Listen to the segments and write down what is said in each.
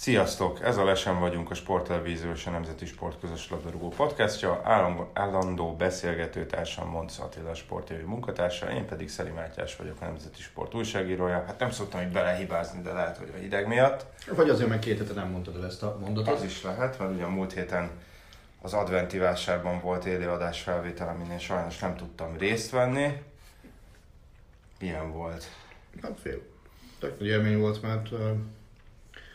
Sziasztok! Ez a Lesen vagyunk a Sporttelevízió és a Nemzeti Sport közös labdarúgó podcastja. Állandó, állandó beszélgetőtársam Monsz Attila sportévi munkatársa, én pedig Szeli Mátyás vagyok a Nemzeti Sport újságírója. Hát nem szoktam itt belehibázni, de lehet, hogy a hideg miatt. Vagy azért, mert két hete nem mondtad el ezt a mondatot. Az is lehet, mert ugye a múlt héten az adventi vásárban volt élőadás felvétel, amin én sajnos nem tudtam részt venni. Milyen volt? Hát fél. Tök nagy élmény volt, mert...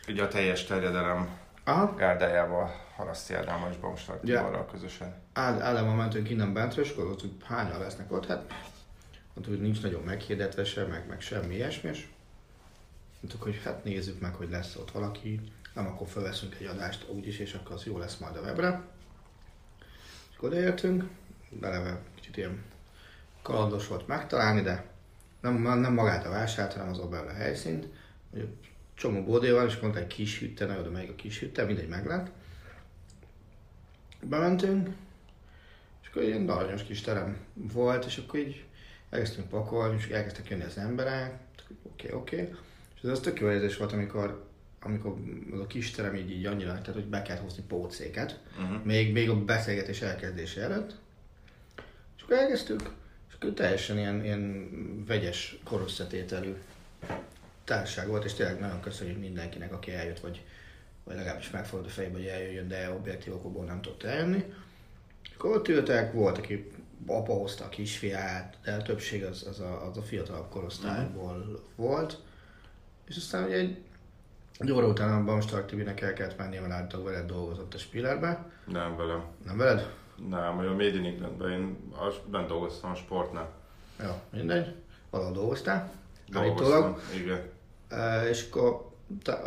Ugye a teljes terjedelem aha, gárdájával Haraszti Ádámmal és Baumstark Ja. Tiborral közösen. áll, mentünk innen bentre, és ott, hogy hányan lesznek ott, hát mondtuk, hogy nincs nagyon meghirdetve se, meg, meg semmi ilyesmi, és mondtuk, hogy hát nézzük meg, hogy lesz ott valaki, nem akkor felveszünk egy adást úgyis, és akkor az jó lesz majd a webre. És akkor odaértünk, beleve kicsit ilyen kalandos volt megtalálni, de nem, nem magát a vásárt, hanem az a helyszínt. Hogy csomó bódé van, és mondta egy kis hütte, nagyon oda melyik a kis hütte, mindegy meglát. Bementünk, és akkor ilyen aranyos kis terem volt, és akkor így elkezdtünk pakolni, és elkezdtek jönni az emberek, oké, okay, oké. Okay. És ez az tök jó érzés volt, amikor, amikor az a kis terem így, így annyira, tehát hogy be kellett hozni pótszéket, uh-huh. még, még a beszélgetés elkezdése előtt. És akkor elkezdtük, és akkor teljesen ilyen, ilyen vegyes koroszatételű társaság volt, és tényleg nagyon köszönjük mindenkinek, aki eljött, vagy, vagy legalábbis megfogott a fejbe, hogy eljöjjön, de objektív okokból nem tudott eljönni. Akkor ott ültek, volt, aki apa hozta a kisfiát, de a többség az, az, a, az a fiatalabb korosztályból volt. És aztán ugye egy, egy óra után a Bamstark Tibinek el kellett mennie, mert állítólag veled dolgozott a Spillerbe. Nem velem. Nem veled? Nem, vagy a Made in Englandben, én az, bent dolgoztam a sportnál. Ja, mindegy. Valahol dolgoztál. Dolgoztam, Állítólag. igen. És akkor,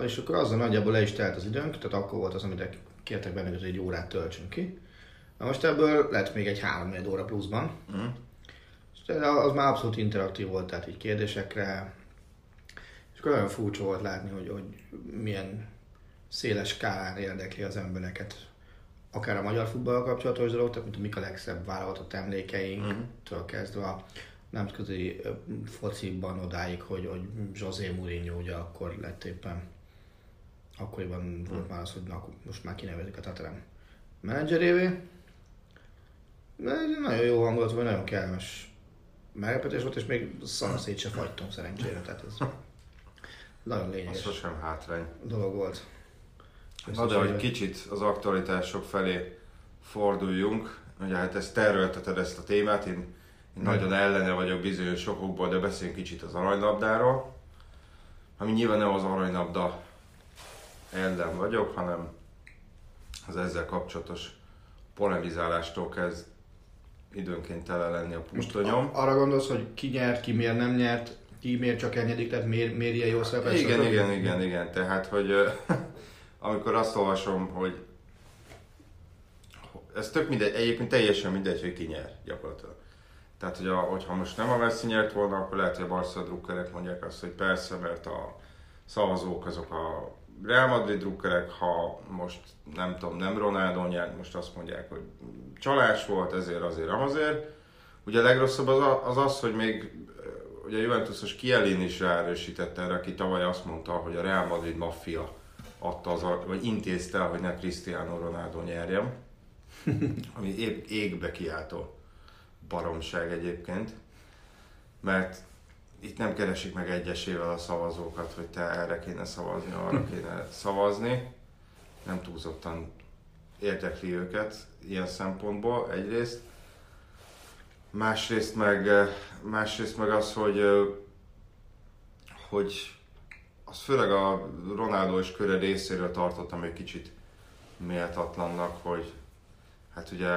és akkor azzal nagyjából le is telt az időnk, tehát akkor volt az, amit kértek bennünket, hogy egy órát töltsünk ki. Na most ebből lett még egy 3 óra pluszban. Mhm. És az már abszolút interaktív volt, tehát így kérdésekre. És akkor olyan furcsa volt látni, hogy, hogy milyen széles skálán érdekli az embereket akár a magyar futballal kapcsolatos dolog, tehát mint a mik a legszebb vállalatot emlékeinktől kezdve a nemzetközi fociban odáig, hogy, hogy José Mourinho ugye akkor lett éppen akkoriban volt már az, hogy na, most már kinevezik a Tottenham menedzserévé. De egy nagyon jó hangulat volt, nagyon kellemes meglepetés volt, és még szanaszét se fagytunk szerencsére, tehát ez nagyon Az lényeges sosem hátrány. dolog volt. Na de hogy kicsit az aktualitások felé forduljunk, ugye hát ezt te erőlteted ezt a témát, én nagyon ellene vagyok bizonyos sokokból, de beszéljünk kicsit az aranylabdáról. Ami nyilván nem az aranylabda ellen vagyok, hanem az ezzel kapcsolatos polemizálástól kezd időnként tele lenni a pusztonyom. Arra gondolsz, hogy ki nyert, ki miért nem nyert, ki miért csak ennyedik, tehát miért, miért ilyen jó szerepet Igen, sorol? igen, igen, igen. Tehát, hogy amikor azt olvasom, hogy ez tök mindegy, egyébként teljesen mindegy, hogy ki nyer gyakorlatilag. Tehát, hogy a, hogyha most nem a Messi nyert volna, akkor lehet, hogy a Barca drukkerek mondják azt, hogy persze, mert a szavazók azok a Real Madrid drukkerek, ha most nem tudom, nem Ronaldo nyert, most azt mondják, hogy csalás volt, ezért, azért, azért. Ugye a legrosszabb az az, az hogy még ugye a Juventusos Kielin is ráerősítette erre, aki tavaly azt mondta, hogy a Real Madrid maffia adta az, a- vagy intézte, hogy ne Cristiano Ronaldo nyerjem. Ami épp égbe kiáltó baromság egyébként. Mert itt nem keresik meg egyesével a szavazókat, hogy te erre kéne szavazni, arra kéne szavazni. Nem túlzottan érdekli őket ilyen szempontból egyrészt. Másrészt meg, eh, másrészt meg az, hogy, eh, hogy az főleg a Ronaldo és köre részéről tartottam egy kicsit méltatlannak, hogy hát ugye,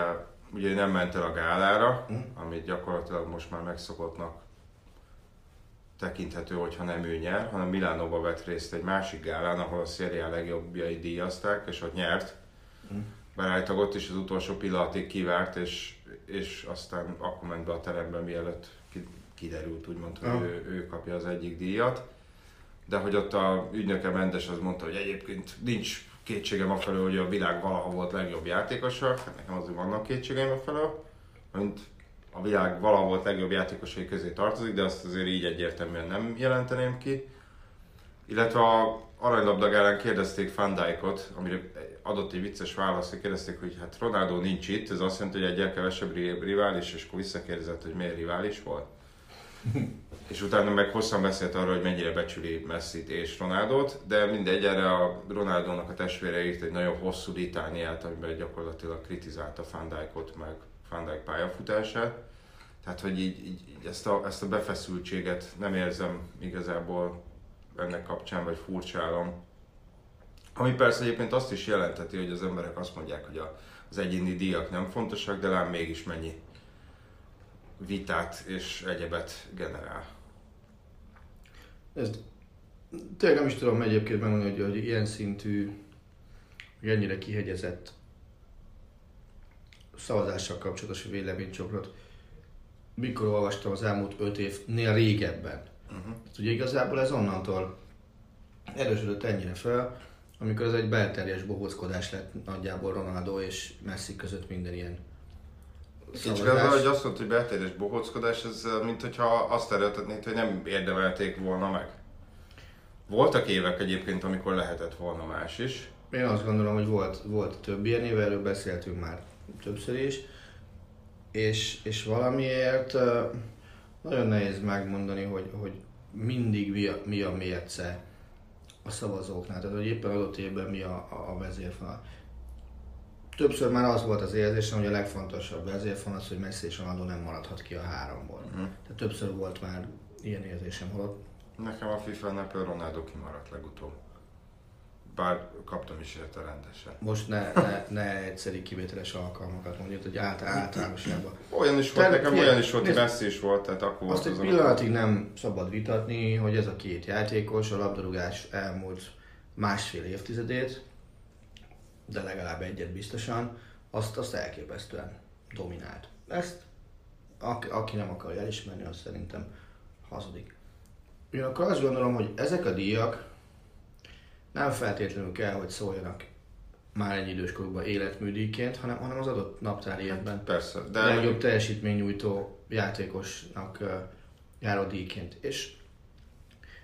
ugye nem ment el a gálára, mm. amit gyakorlatilag most már megszokottnak tekinthető, hogyha nem ő nyer, hanem Milánóba vett részt egy másik gálán, ahol a szériá legjobbjai díjazták, és ott nyert. Mm. Berállítak ott is az utolsó pillanatig kivárt, és, és aztán akkor ment be a terembe, mielőtt kiderült, úgymond, hogy ah. ő, ő kapja az egyik díjat. De hogy ott a ügynöke Mendes az mondta, hogy egyébként nincs kétségem afelől, hogy a világ valaha volt legjobb játékosa. Hát nekem azért vannak kétségeim afelől, mint a világ valaha volt legjobb játékosai közé tartozik, de azt azért így egyértelműen nem jelenteném ki. Illetve a aranylabdagálán kérdezték Van Dijkot, amire adott egy vicces választ, hogy kérdezték, hogy hát Ronaldo nincs itt, ez azt jelenti, hogy egyel kevesebb rivális, és akkor visszakérdezett, hogy miért rivális volt. és utána meg hosszan beszélt arról, hogy mennyire becsüli Messi-t és Ronaldot, de mindegy, erre a Ronaldónak a testvére írt egy nagyon hosszú litániát, amiben gyakorlatilag kritizálta Van Dijkot, meg Van Dijk pályafutását. Tehát, hogy így, így, így ezt, a, ezt a befeszültséget nem érzem igazából ennek kapcsán, vagy furcsálom. Ami persze egyébként azt is jelenteti, hogy az emberek azt mondják, hogy a, az egyéni díjak nem fontosak, de lám mégis mennyi vitát és egyebet generál. Ez tényleg nem is tudom egyébként megmondani, hogy, hogy ilyen szintű, hogy ennyire kihegyezett szavazással kapcsolatos véleménycsokrot mikor olvastam az elmúlt öt évnél régebben. Uh-huh. Hát ugye igazából ez onnantól erősödött ennyire fel, amikor ez egy belterjes bohóckodás lett nagyjából Ronaldo és Messi között minden ilyen Kicsit az, hogy azt mondta, hogy belterjes bohóckodás, ez mint hogyha azt erőltetnéd, hogy nem érdemelték volna meg. Voltak évek egyébként, amikor lehetett volna más is. Én azt gondolom, hogy volt, volt több ilyen év, erről beszéltünk már többször is és, és valamiért nagyon nehéz megmondani, hogy, hogy mindig mi a, mi a mérce a szavazóknál, tehát hogy éppen adott évben mi a, a vezérfonal. Többször már az volt az érzésem, hogy a legfontosabb vezérfonal az, hogy Messi és Ronaldo nem maradhat ki a háromból. Uh-huh. Tehát többször volt már ilyen érzésem, holott Nekem a például Ronaldo kimaradt legutóbb bár kaptam is érte rendesen. Most ne, ne, ne egyszeri kivételes alkalmakat mondjuk, hogy át, általánosságban. Olyan is volt, nekem olyan is volt, Messi is volt, tehát akkor Azt egy pillanatig nem szabad vitatni, hogy ez a két játékos a labdarúgás elmúlt másfél évtizedét, de legalább egyet biztosan, azt, azt elképesztően dominált. Ezt aki, aki nem akarja elismerni, az szerintem hazudik. Ugyanakkor azt gondolom, hogy ezek a díjak nem feltétlenül kell, hogy szóljanak már egy időskorukban életműdíjként, hanem, hanem az adott naptári évben Persze, de... legjobb teljesítménynyújtó játékosnak uh, járó díjként. És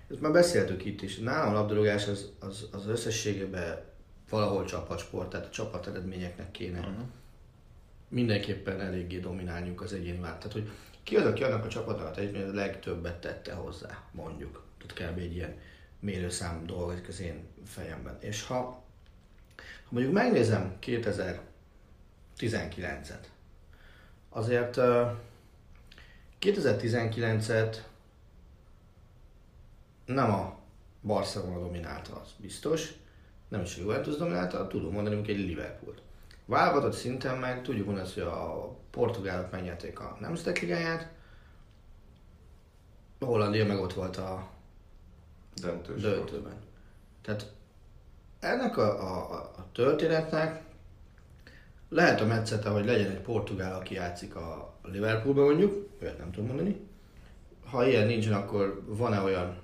ezt már beszéltük itt is, nálam a labdarúgás az, az, az összességében valahol csapatsport, tehát a csapat eredményeknek kéne uh-huh. mindenképpen eléggé dominálniuk az egyéni vált. Tehát, hogy ki az, aki annak a csapatnak a legtöbbet tette hozzá, mondjuk. Tehát kb. egy ilyen mérőszám dolgozik az én fejemben. És ha, ha mondjuk megnézem 2019-et, azért uh, 2019-et nem a Barcelona dominálta, az biztos, nem is a Juventus dominálta, tudom mondani, hogy egy Liverpoolt. Válogatott szinten meg tudjuk mondani, hogy a portugálok megnyerték a Nemzetek Ligáját, a Hollandia meg ott volt a Döntős döntőben. Tehát ennek a, a, a történetnek lehet a metszete, hogy legyen egy portugál, aki játszik a Liverpoolban mondjuk, olyat nem tudom mondani. Ha ilyen nincsen, akkor van-e olyan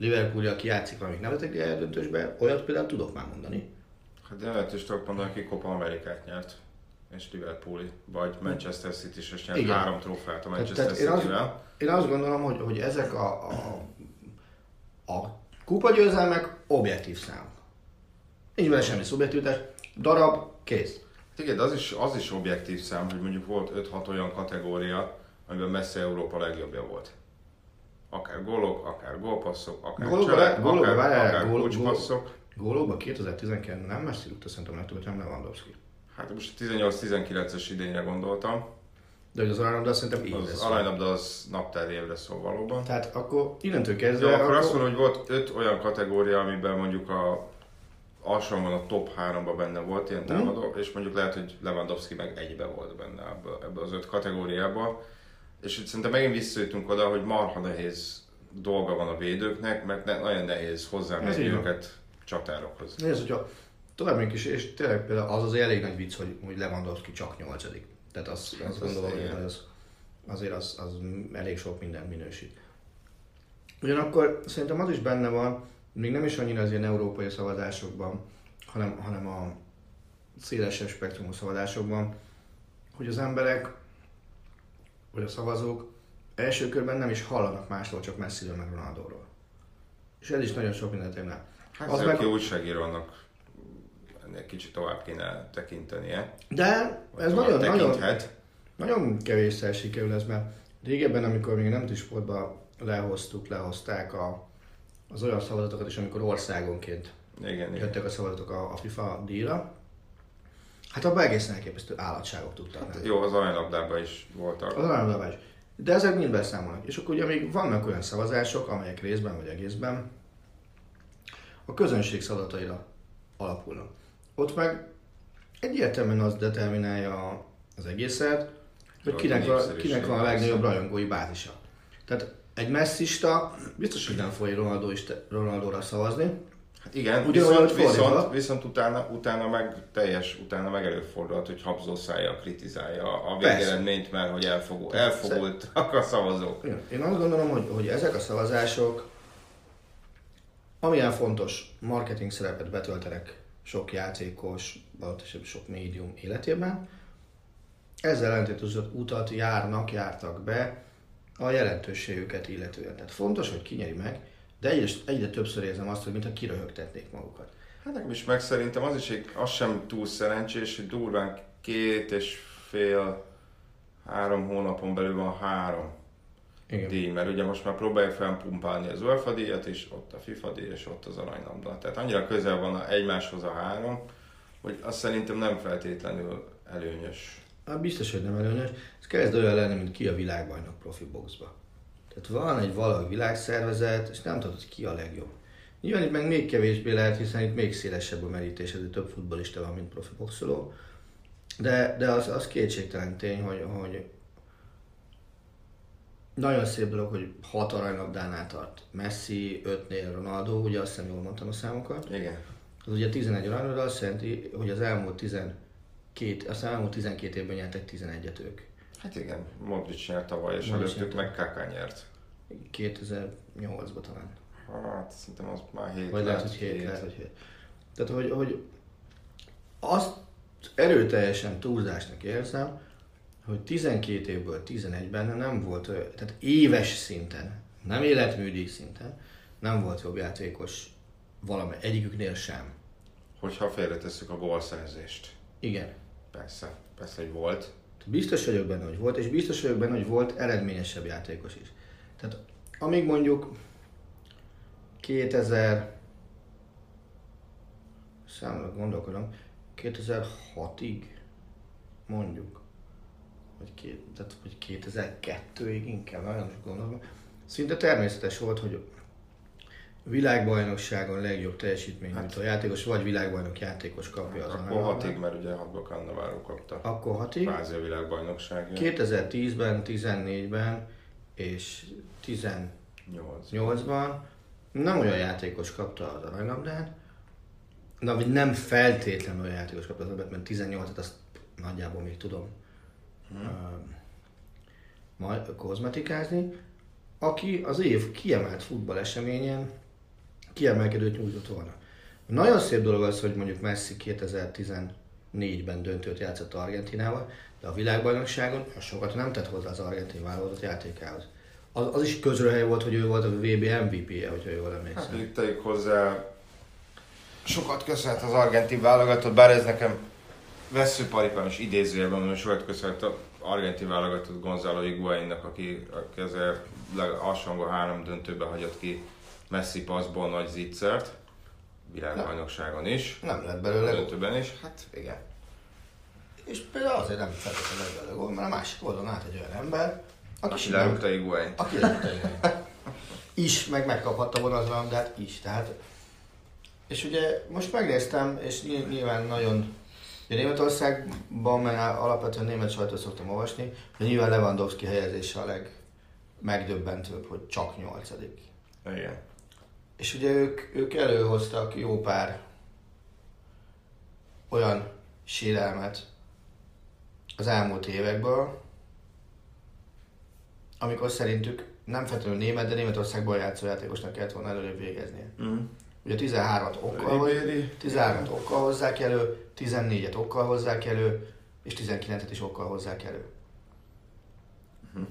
Liverpool, aki játszik valamik nevetek döntősbe, olyat például tudok már mondani. Hát de lehet is tudok mondani, aki Copa Amerikát nyert és Liverpooli, vagy Manchester City is nyert Igen. három trófeát a Manchester City-vel. Én, én azt gondolom, hogy, hogy ezek a, a a kupagyőzelmek objektív számok. Nincs benne semmi szubjektivitás, darab, kész. Igen, de az is, az is objektív szám, hogy mondjuk volt 5-6 olyan kategória, amiben messze Európa legjobbja volt. Akár gólok, akár gólpasszok, akár gólokba, cselek, gólokba, akár, várjál, akár gól, kulcspasszok. Gólokba 2019 nem Messi rúgta szerintem legtöbbet, hanem Lewandowski. Hát most 18-19-es idényre gondoltam. de hogy az aranylabda szerintem évre Az szól. aranylabda az naptári évre szól valóban. Tehát akkor innentől Jó, kezdve... akkor azt mondom, hogy volt öt olyan kategória, amiben mondjuk a alsóban a top 3-ban benne volt ilyen támadó, és mondjuk lehet, hogy Lewandowski meg egybe volt benne ebből, ebből az öt kategóriában. És itt szerintem megint visszajutunk oda, hogy marha nehéz dolga van a védőknek, mert ne, nagyon nehéz hozzámenni őket csatárokhoz. Nézd, hogyha tovább megyünk is, és tényleg például az az elég nagy vicc, hogy, hogy Lewandowski csak nyolcadik. Tehát azt, Hát azt az gondolom, igen. hogy az, azért az, az elég sok minden minősít. Ugyanakkor szerintem az is benne van, még nem is annyira az ilyen európai szavazásokban, hanem, hanem a szélesebb spektrumú szavazásokban, hogy az emberek, vagy a szavazók első körben nem is hallanak másról, csak messziről meg Ronaldóról. És ez is nagyon sok mindent érne. Hát Az meg- újságírónak ennél kicsit tovább kéne tekintenie. De ez nagyon, nagyon, tekinthet. Nagyon kevésszer sikerül ez, mert régebben, amikor még nem sportban lehoztuk, lehozták a, az olyan szavazatokat is, amikor országonként Igen, igen. jöttek a szavazatok a, a FIFA díjra, hát abban egészen elképesztő állatságok tudtak lenni. Jó, az aranylabdában is voltak. Az aranylaба is. De ezek mind beszámolnak. És akkor ugye még vannak olyan szavazások, amelyek részben vagy egészben a közönség szavazataira alapulnak. Ott meg egyértelműen az determinálja az egészet, hogy kinek, a kinek van a legnagyobb rajongói bázisa. Tehát egy messzista biztos, hogy nem fogja Ronaldo is Ronaldóra szavazni. Igen, Ugyanolyan, viszont, viszont, viszont utána, utána meg teljes, utána meg előfordulhat, hogy habzószája kritizálja a végeredményt, mert hogy elfogult, elfogultak a szavazók. Én azt gondolom, hogy, hogy ezek a szavazások, amilyen fontos marketing szerepet betöltenek sok játékos, vagy sok médium életében, ezzel ellentétes utat járnak, jártak be a jelentőségüket illetően. Tehát fontos, hogy kinyeri meg, de egyre, egyre többször érzem azt, hogy mintha kiröhögtetnék magukat. Hát nekem is meg szerintem az is egy, az sem túl szerencsés, hogy durván két és fél, három hónapon belül van három Igen. díj, mert ugye most már próbálják felpumpálni az UEFA díjat is, ott a FIFA díj, és ott az aranylabda. Tehát annyira közel van a- egymáshoz a három, hogy azt szerintem nem feltétlenül előnyös. Hát biztos, hogy nem előnyös. Ez kezd olyan lenni, mint ki a világbajnok profi boxba. Tehát van egy valami világszervezet, és nem tudod, ki a legjobb. Nyilván itt meg még kevésbé lehet, hiszen itt még szélesebb a merítés, ezért több futbolista van, mint profi boxoló. De, de az, az kétségtelen tény, hogy, hogy nagyon szép dolog, hogy hat aranylabdánál tart Messi, ötnél Ronaldo, ugye azt hiszem jól mondtam a számokat. Igen. Az ugye 11 aranylabda azt jelenti, hogy az elmúlt 12, az elmúlt 12 évben nyertek 11-et ők. Hát igen, Modric nyert tavaly, és Modric előttük meg Kaká nyert. 2008-ban talán. Hát szerintem az már 7 Vagy lehet, hogy 7, lehet, hogy 7. Tehát, hogy, hogy azt erőteljesen túlzásnak érzem, hogy 12 évből 11-ben nem volt, tehát éves szinten, nem életműdíj szinten, nem volt jobb játékos valami, egyiküknél sem. Hogyha félretesszük a gólszerzést. Igen. Persze, persze, hogy volt. Biztos vagyok benne, hogy volt, és biztos vagyok benne, hogy volt eredményesebb játékos is. Tehát amíg mondjuk 2000 számolok, gondolkodom, 2006-ig mondjuk, vagy, két, tehát, vagy 2002-ig inkább, nagyon is gondolom. Szinte természetes volt, hogy világbajnokságon legjobb teljesítmény hát, a játékos, vagy világbajnok játékos kapja az Akkor hatig, mert ugye hatba Cannavaro kapta. Akkor hatig. Kvázi a világbajnokságja. 2010-ben, 14-ben és 8. 18-ban nem olyan játékos kapta az aranylabdát, na, vagy nem feltétlenül olyan játékos kapta az aranylabdát, mert 18-at azt nagyjából még tudom hmm. majd kozmetikázni, aki az év kiemelt futballeseményen kiemelkedőt nyújtott volna. Nagyon szép dolog az, hogy mondjuk Messi 2014-ben döntőt játszott Argentinával, de a világbajnokságon sokat nem tett hozzá az argentin válogatott játékához. Az, az is közrehely volt, hogy ő volt a VB MVP-je, hogyha jól emlékszem. Hát itt tegyük hozzá, sokat köszönhet az argentin válogatott, bár ez nekem veszőparipám is idézőjelben, mondom, sokat köszönhet az argentin válogatott Gonzalo Higuainnak, aki, aki azért alsóangol három döntőbe hagyott ki Messi passzból nagy zicsert, világbajnokságon is, Nem lett belőle. döntőben is, hát igen. És például azért nem feltétlenül belőle gól, mert a másik oldalon át egy olyan ember, aki Aki lerúgta Iguain-t. Aki lerúgta Is, meg megkaphatta volna az labdát is, tehát és ugye most megnéztem, és ny- nyilván nagyon Ugye Németországban, mert alapvetően német sajtót szoktam olvasni, hogy nyilván Lewandowski helyezése a legmegdöbbentőbb, hogy csak nyolcadik. Igen. És ugye ők, ők előhoztak jó pár olyan sérelmet az elmúlt évekből, amikor szerintük nem feltétlenül német, de Németországból játszó játékosnak kellett volna előrébb végeznie. Mm. Ugye 13-at okkal, Ribéry. 13-at okkal hozzák elő, 14-et okkal hozzák elő, és 19-et is okkal hozzák elő.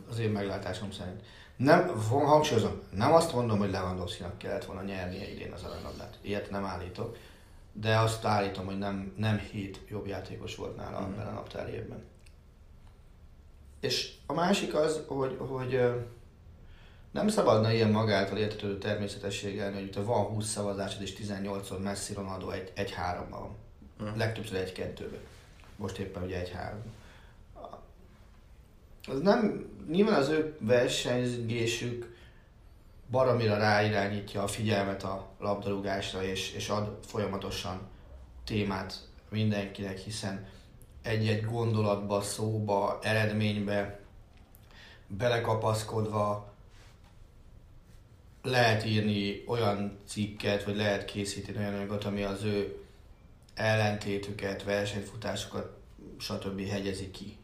Az én meglátásom szerint. Nem, hangsúlyozom, nem azt mondom, hogy Lewandowski-nak kellett volna nyernie idén az aranyladát. Ilyet nem állítok. De azt állítom, hogy nem, nem hét jobb játékos volt nála ebben a naptári évben. És a másik az, hogy, hogy nem szabadna ilyen magától értetődő természetességgel, hogy itt van 20 szavazásod és 18-szor Messi Ronaldo egy, egy háromban van. Hm. Legtöbbször egy kettőben. Most éppen ugye egy három. Az nem, nyilván az ő versenyzésük baromira ráirányítja a figyelmet a labdarúgásra, és, és ad folyamatosan témát mindenkinek, hiszen egy-egy gondolatba, szóba, eredménybe belekapaszkodva lehet írni olyan cikket, vagy lehet készíteni olyan anyagot, ami az ő ellentétüket, versenyfutásokat, stb. hegyezi ki.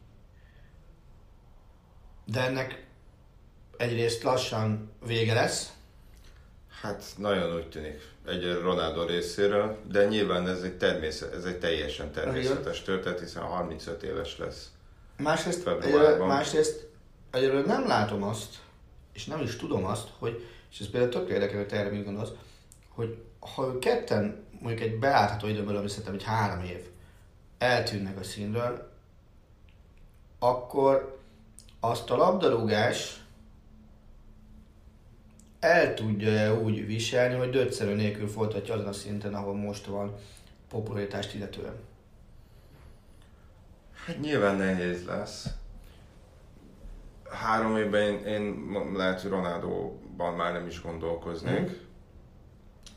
De ennek egyrészt lassan vége lesz, Hát nagyon úgy tűnik egy Ronaldo részéről, de nyilván ez egy, természet, ez egy teljesen természetes történet, hiszen 35 éves lesz. Másrészt, Februárban. egyről, másrészt egyről nem látom azt, és nem is tudom azt, hogy, és ez például tök érdekel, hogy te erre mit gondolsz, hogy ha ők ketten, mondjuk egy beállható időből, ami szerintem egy három év, eltűnnek a színről, akkor azt a labdarúgás el tudja úgy viselni, hogy dödszerű nélkül folytatja azon a szinten, ahol most van popularitást illetően. Hát nyilván nehéz lesz. Három évben én, én lehet, hogy Ronaldoban már nem is gondolkoznék. Mhm.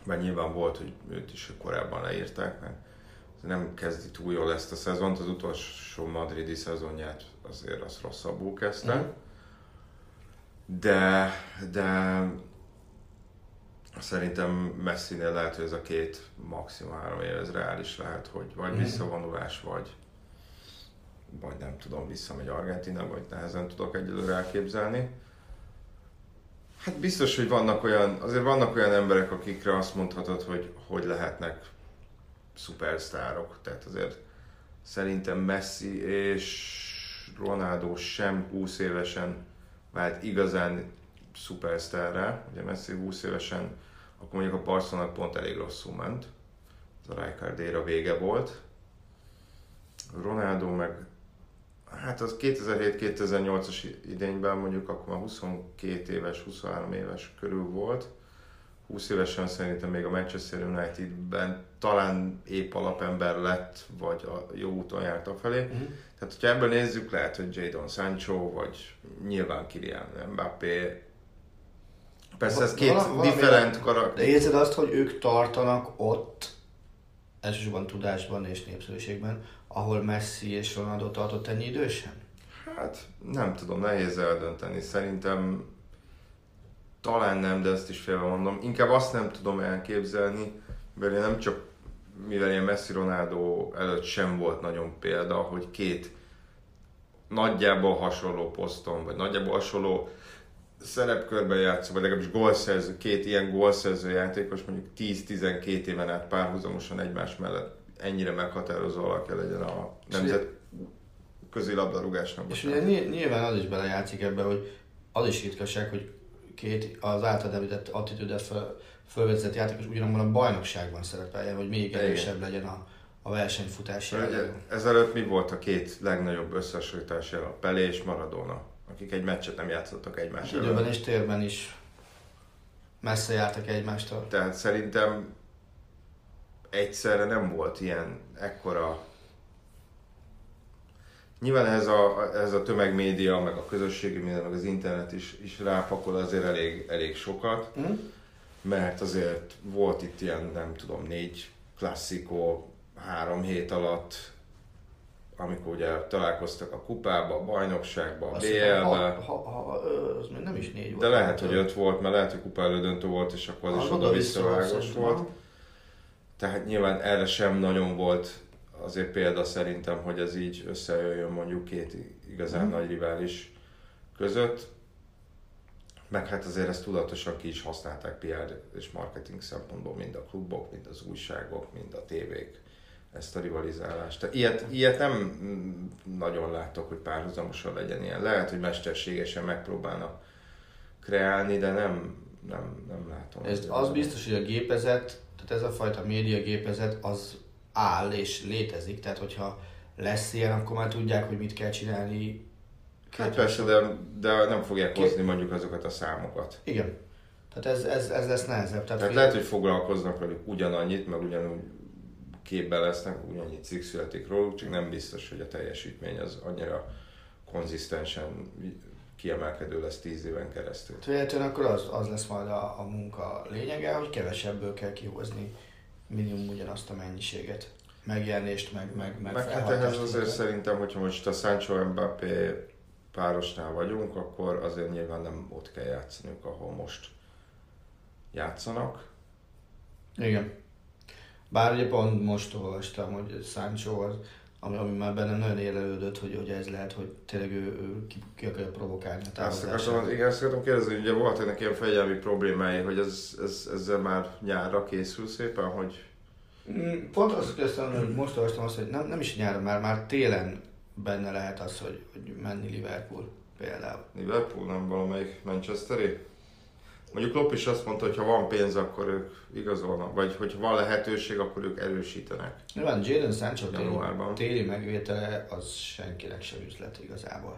Mert nyilván volt, hogy őt is korábban leírták, mert nem kezdi túl jól ezt a szezont. Az utolsó madridi szezonját azért az rosszabbul kezdte. Mhm. De, de szerintem Messinél lehet, hogy ez a két maximum három év, ez reális lehet, hogy vagy Mhm. visszavonulás, vagy, vagy nem tudom, visszamegy Argentina, vagy nehezen tudok egyelőre elképzelni. Hát biztos, hogy vannak olyan, azért vannak olyan emberek, akikre azt mondhatod, hogy hogy lehetnek szupersztárok. Tehát azért szerintem Messi és Ronaldo sem 20 évesen vált igazán szupersztárra. Ugye Messi 20 évesen, akkor mondjuk a Barcelona pont elég rosszul ment. Ez a Rijkaard éra vége volt. Ronaldo meg Hát az 2007-2008-as idényben mondjuk akkor már 22 éves, 23 éves körül volt. 20 évesen szerintem még a Manchester Unitedben talán épp alapember lett, vagy a jó úton járt a felé. Mhm. Tehát, hogyha ebből nézzük, lehet, hogy Jadon Sancho, vagy nyilván Kylian Mbappé. Persze ez két valami- different De karakter. érzed azt, hogy ők tartanak ott, elsősorban tudásban és népszerűségben, ahol Messi és Ronaldo tartott ennyi idősen? Hát nem tudom, nehéz eldönteni. Szerintem talán nem, de ezt is félve mondom. Inkább azt nem tudom elképzelni, mert én nem csak, mivel én Messi Ronaldo előtt sem volt nagyon példa, hogy két nagyjából hasonló poszton, vagy nagyjából hasonló szerepkörben játszó, vagy legalábbis gólszerző, két ilyen gólszerző játékos mondjuk 10-12 éven át párhuzamosan egymás mellett ennyire meghatározó alakja legyen a nemzet közi labdarúgásnak. És ugye ny- nyilván az is belejátszik ebbe, hogy az is ritkaság, hogy két az által említett attitűdet föl, fölvezetett játékos ugyanabban a bajnokságban szerepeljen, hogy még erősebb legyen a, a jellegű. ezelőtt mi volt a két legnagyobb összehasonlítás jel? A Pelé és Maradona, akik egy meccset nem játszottak egymás Időben ellen. és térben is messze jártak egymástól. Tehát szerintem egyszerre nem volt ilyen ekkora Nyilván ez a, ez a tömegmédia, meg a közösségi média, meg az internet is, is rápakol azért elég, elég sokat, Mm. mert azért volt itt ilyen, nem tudom, négy klasszikó három hét alatt, amikor ugye találkoztak a kupába, a bajnokságba, a BL-be, ha, ha, ha, az még nem is négy volt. de lehet, hogy öt volt, mert lehet, hogy kupa elődöntő volt, és akkor az is Ah, oda-vissza vágos szerintem. volt. Tehát nyilván erre sem nagyon volt azért példa szerintem, hogy ez így összejöjjön mondjuk két igazán Mhm. nagy rivális között. Meg hát azért ezt tudatosan ki is használták PR és marketing szempontból, mind a klubok, mind az újságok, mind a tévék ezt a rivalizálást. Tehát ilyet, ilyet nem mm, nagyon látok, hogy párhuzamosan legyen ilyen. Lehet, hogy mesterségesen megpróbálnak kreálni, de nem, nem, nem látom. Ez, az biztos, hogy a gépezet, tehát ez a fajta média gépezet, az áll és létezik, tehát hogyha lesz ilyen, akkor már tudják, hogy mit kell csinálni. Hát persze, de, de nem fogják hozni mondjuk azokat a számokat. Igen. Tehát ez, ez, ez lesz nehezebb. Tehát, Tehát lehet, hogy foglalkoznak velük ugyanannyit, meg ugyanúgy képben lesznek, ugyannyit cikk születik róluk, csak nem biztos, hogy a teljesítmény az annyira konzisztensen kiemelkedő lesz tíz éven keresztül. Véletlenül akkor az, az lesz majd a, a munka lényege, hogy kevesebből kell kihozni minimum ugyanazt a mennyiséget. Megjelenést, meg, meg, meg, Meg hát ehhez azért meg- szerintem, hogyha most a Sancho Mbappé párosnál vagyunk, akkor azért nyilván nem ott kell játszaniuk, ahol most játszanak. Igen. Bár ugye pont most olvastam, hogy Sancho az, ami, ami már bennem nagyon élelődött, hogy, hogy ez lehet, hogy tényleg ő, ő ki, ki akarja provokálni a Azt akartam, igen, azt akartam kérdezni, hogy ugye volt ennek ilyen fegyelmi problémái, hogy ez, ez, ezzel már nyárra készül szépen, hogy Mm, Pont azt kezdtem, hogy most olvastam azt, hogy nem, nem is nyáron, már, már télen benne lehet az, hogy, hogy menni Liverpool például. Liverpool nem valamelyik Manchesteri? Mondjuk Klopp is azt mondta, hogy ha van pénz, akkor ők igazolnak, vagy hogyha van lehetőség, akkor ők erősítenek. Nyilván Jadon Sancho téli, Januárban. téli megvétele az senkinek sem üzlet igazából.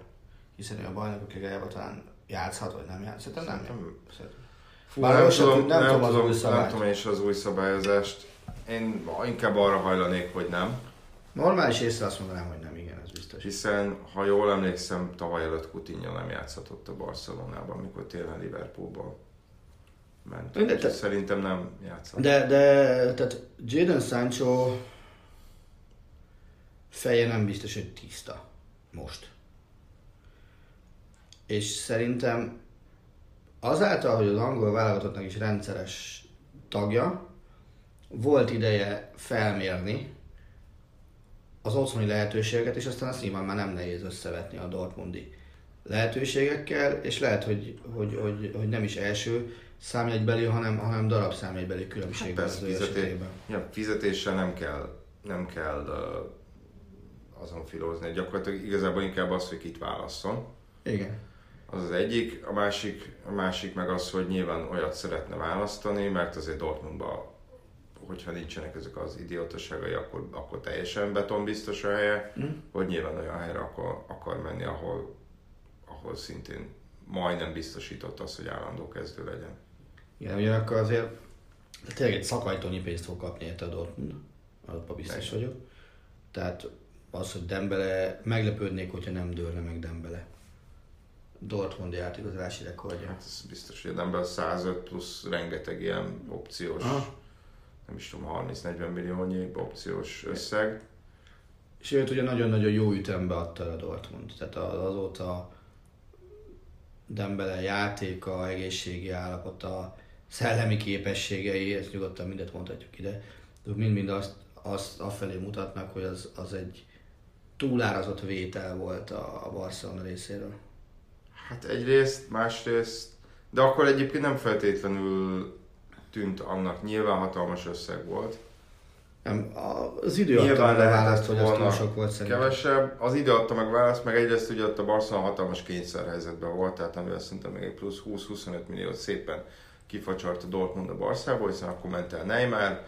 Hiszen ő a bajnokok ligájában talán játszhat, vagy nem játszhat. Nem. Szerintem- Szerintem. Fú, Bár nem, tudom, tud- nem nem, tudom az új nem tudom én is az új szabályozást. Én inkább arra hajlanék, hogy nem. Normális észre azt mondanám, hogy nem, igen, ez biztos. Hiszen, ha jól emlékszem, tavaly előtt Coutinho nem játszhatott a Barcelonában, amikor télen Liverpoolban ment. De- Úgyhogy Szerintem nem játszott. De, de tehát Jadon Sancho feje nem biztos, hogy tiszta most. És szerintem azáltal, hogy az angol válogatottnak is rendszeres tagja, volt ideje felmérni az otthoni lehetőségeket, és aztán azt nyilván már nem nehéz összevetni a Dortmundi lehetőségekkel, és lehet, hogy, hogy, hogy, hogy nem is első számjegybeli, hanem, hanem darab számjegybeli különbség Hát persze, fizeté- ja, fizetéssel nem kell, nem kell uh, azon filózni. Gyakorlatilag igazából inkább az, hogy kit válasszon. Igen. Az az egyik, a másik, a másik meg az, hogy nyilván olyat szeretne választani, mert azért Dortmundban, hogyha nincsenek ezek az idiótaságai, akkor, akkor teljesen betonbiztos a helye, Mm. hogy nyilván olyan helyre akar, akar menni, ahol, ahol szintén majdnem biztosított az, hogy állandó kezdő legyen. Igen, ugyanakkor azért de tényleg egy szakajtónyi pénzt fog kapni érte a Dortmund, abban biztos vagyok. Tehát az, hogy Dembele, meglepődnék, hogyha nem dőlne meg Dembele. Dortmundi átigazolási rekordja. Hát ez biztos, hogy ember 105 plusz rengeteg ilyen opciós, Aha. nem is tudom, 30-40 milliónyi opciós összeg. És őt ugye nagyon-nagyon jó ütembe adta a Dortmund. Tehát az- azóta Dembele játéka, egészségi állapota, szellemi képességei, ezt nyugodtan mindet mondhatjuk ide, de mind-mind azt, azt afelé mutatnak, hogy az, az egy túlárazott vétel volt a, a Barcelona részéről. Hát egyrészt, másrészt, de akkor egyébként nem feltétlenül tűnt annak, nyilván hatalmas összeg volt. Nem, a- az idő adta meg a választ, hogy az túl sok volt szerintem. Kevesebb, az idő adta meg választ, meg egyrészt ugye ott a Barcelona hatalmas kényszerhelyzetben volt, tehát amivel szerintem még egy plusz 20-25 milliót szépen kifacsart a Dortmund a Barszából, hiszen akkor ment el Neymar.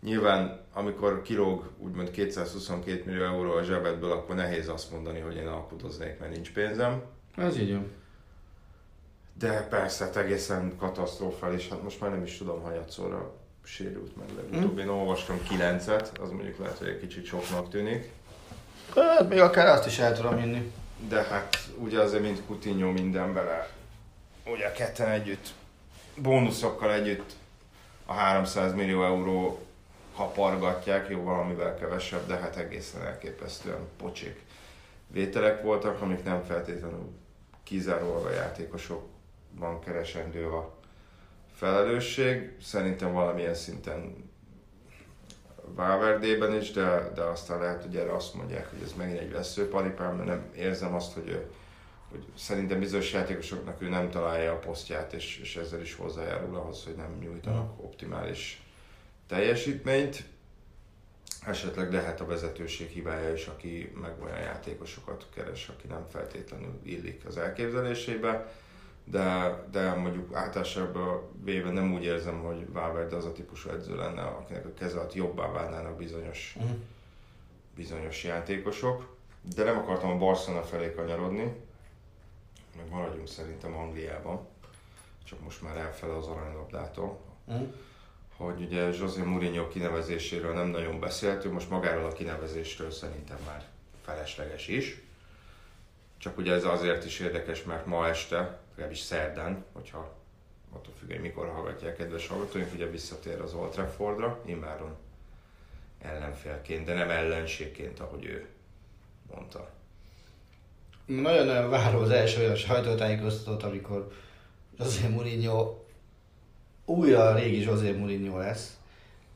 Nyilván, amikor kilóg úgymond 222 millió euró a zsebedből, akkor nehéz azt mondani, hogy én alkudoznék, mert nincs pénzem. Ez így van. De persze, hát egészen katasztrofális, hát most már nem is tudom, hanyatszorra sérült meg legutóbb. Én olvastam kilencet, az mondjuk lehet, hogy egy kicsit soknak tűnik. Hát még akár azt is el tudom hinni. De hát ugye azért mint Coutinho minden bele, ugye ketten együtt, bónuszokkal együtt a 300 millió euró kapargatják, jó valamivel kevesebb, de hát egészen elképesztően pocsék vételek voltak, amik nem feltétlenül kizárólag a játékosokban keresendő a felelősség. Szerintem valamilyen szinten Valverdében is, de, de aztán lehet, hogy erre azt mondják, hogy ez megint egy veszőparipám, mert nem érzem azt, hogy, ő, hogy szerintem bizonyos játékosoknak ő nem találja a posztját, és, és ezzel is hozzájárul ahhoz, hogy nem nyújtanak optimális teljesítményt. Esetleg lehet a vezetőség hibája is, aki meg olyan játékosokat keres, aki nem feltétlenül illik az elképzelésébe de, de mondjuk általában véve nem úgy érzem, hogy Valverde az a típusú edző lenne, akinek a keze alatt jobbá válnának bizonyos, uh-huh. bizonyos játékosok. De nem akartam a Barcelona felé kanyarodni, meg maradjunk szerintem Angliában, csak most már elfele az aranylabdától. Uh-huh. Hogy ugye José Mourinho kinevezéséről nem nagyon beszéltünk, most magáról a kinevezésről szerintem már felesleges is. Csak ugye ez azért is érdekes, mert ma este legalábbis szerdán, hogyha attól függ, hogy mikor hallgatják kedves hallgatóink, ugye visszatér az Old Traffordra, immáron ellenfélként, de nem ellenségként, ahogy ő mondta. Nagyon-nagyon várom az első olyan sajtótájékoztatót, amikor José Mourinho újra a régi José Mourinho lesz.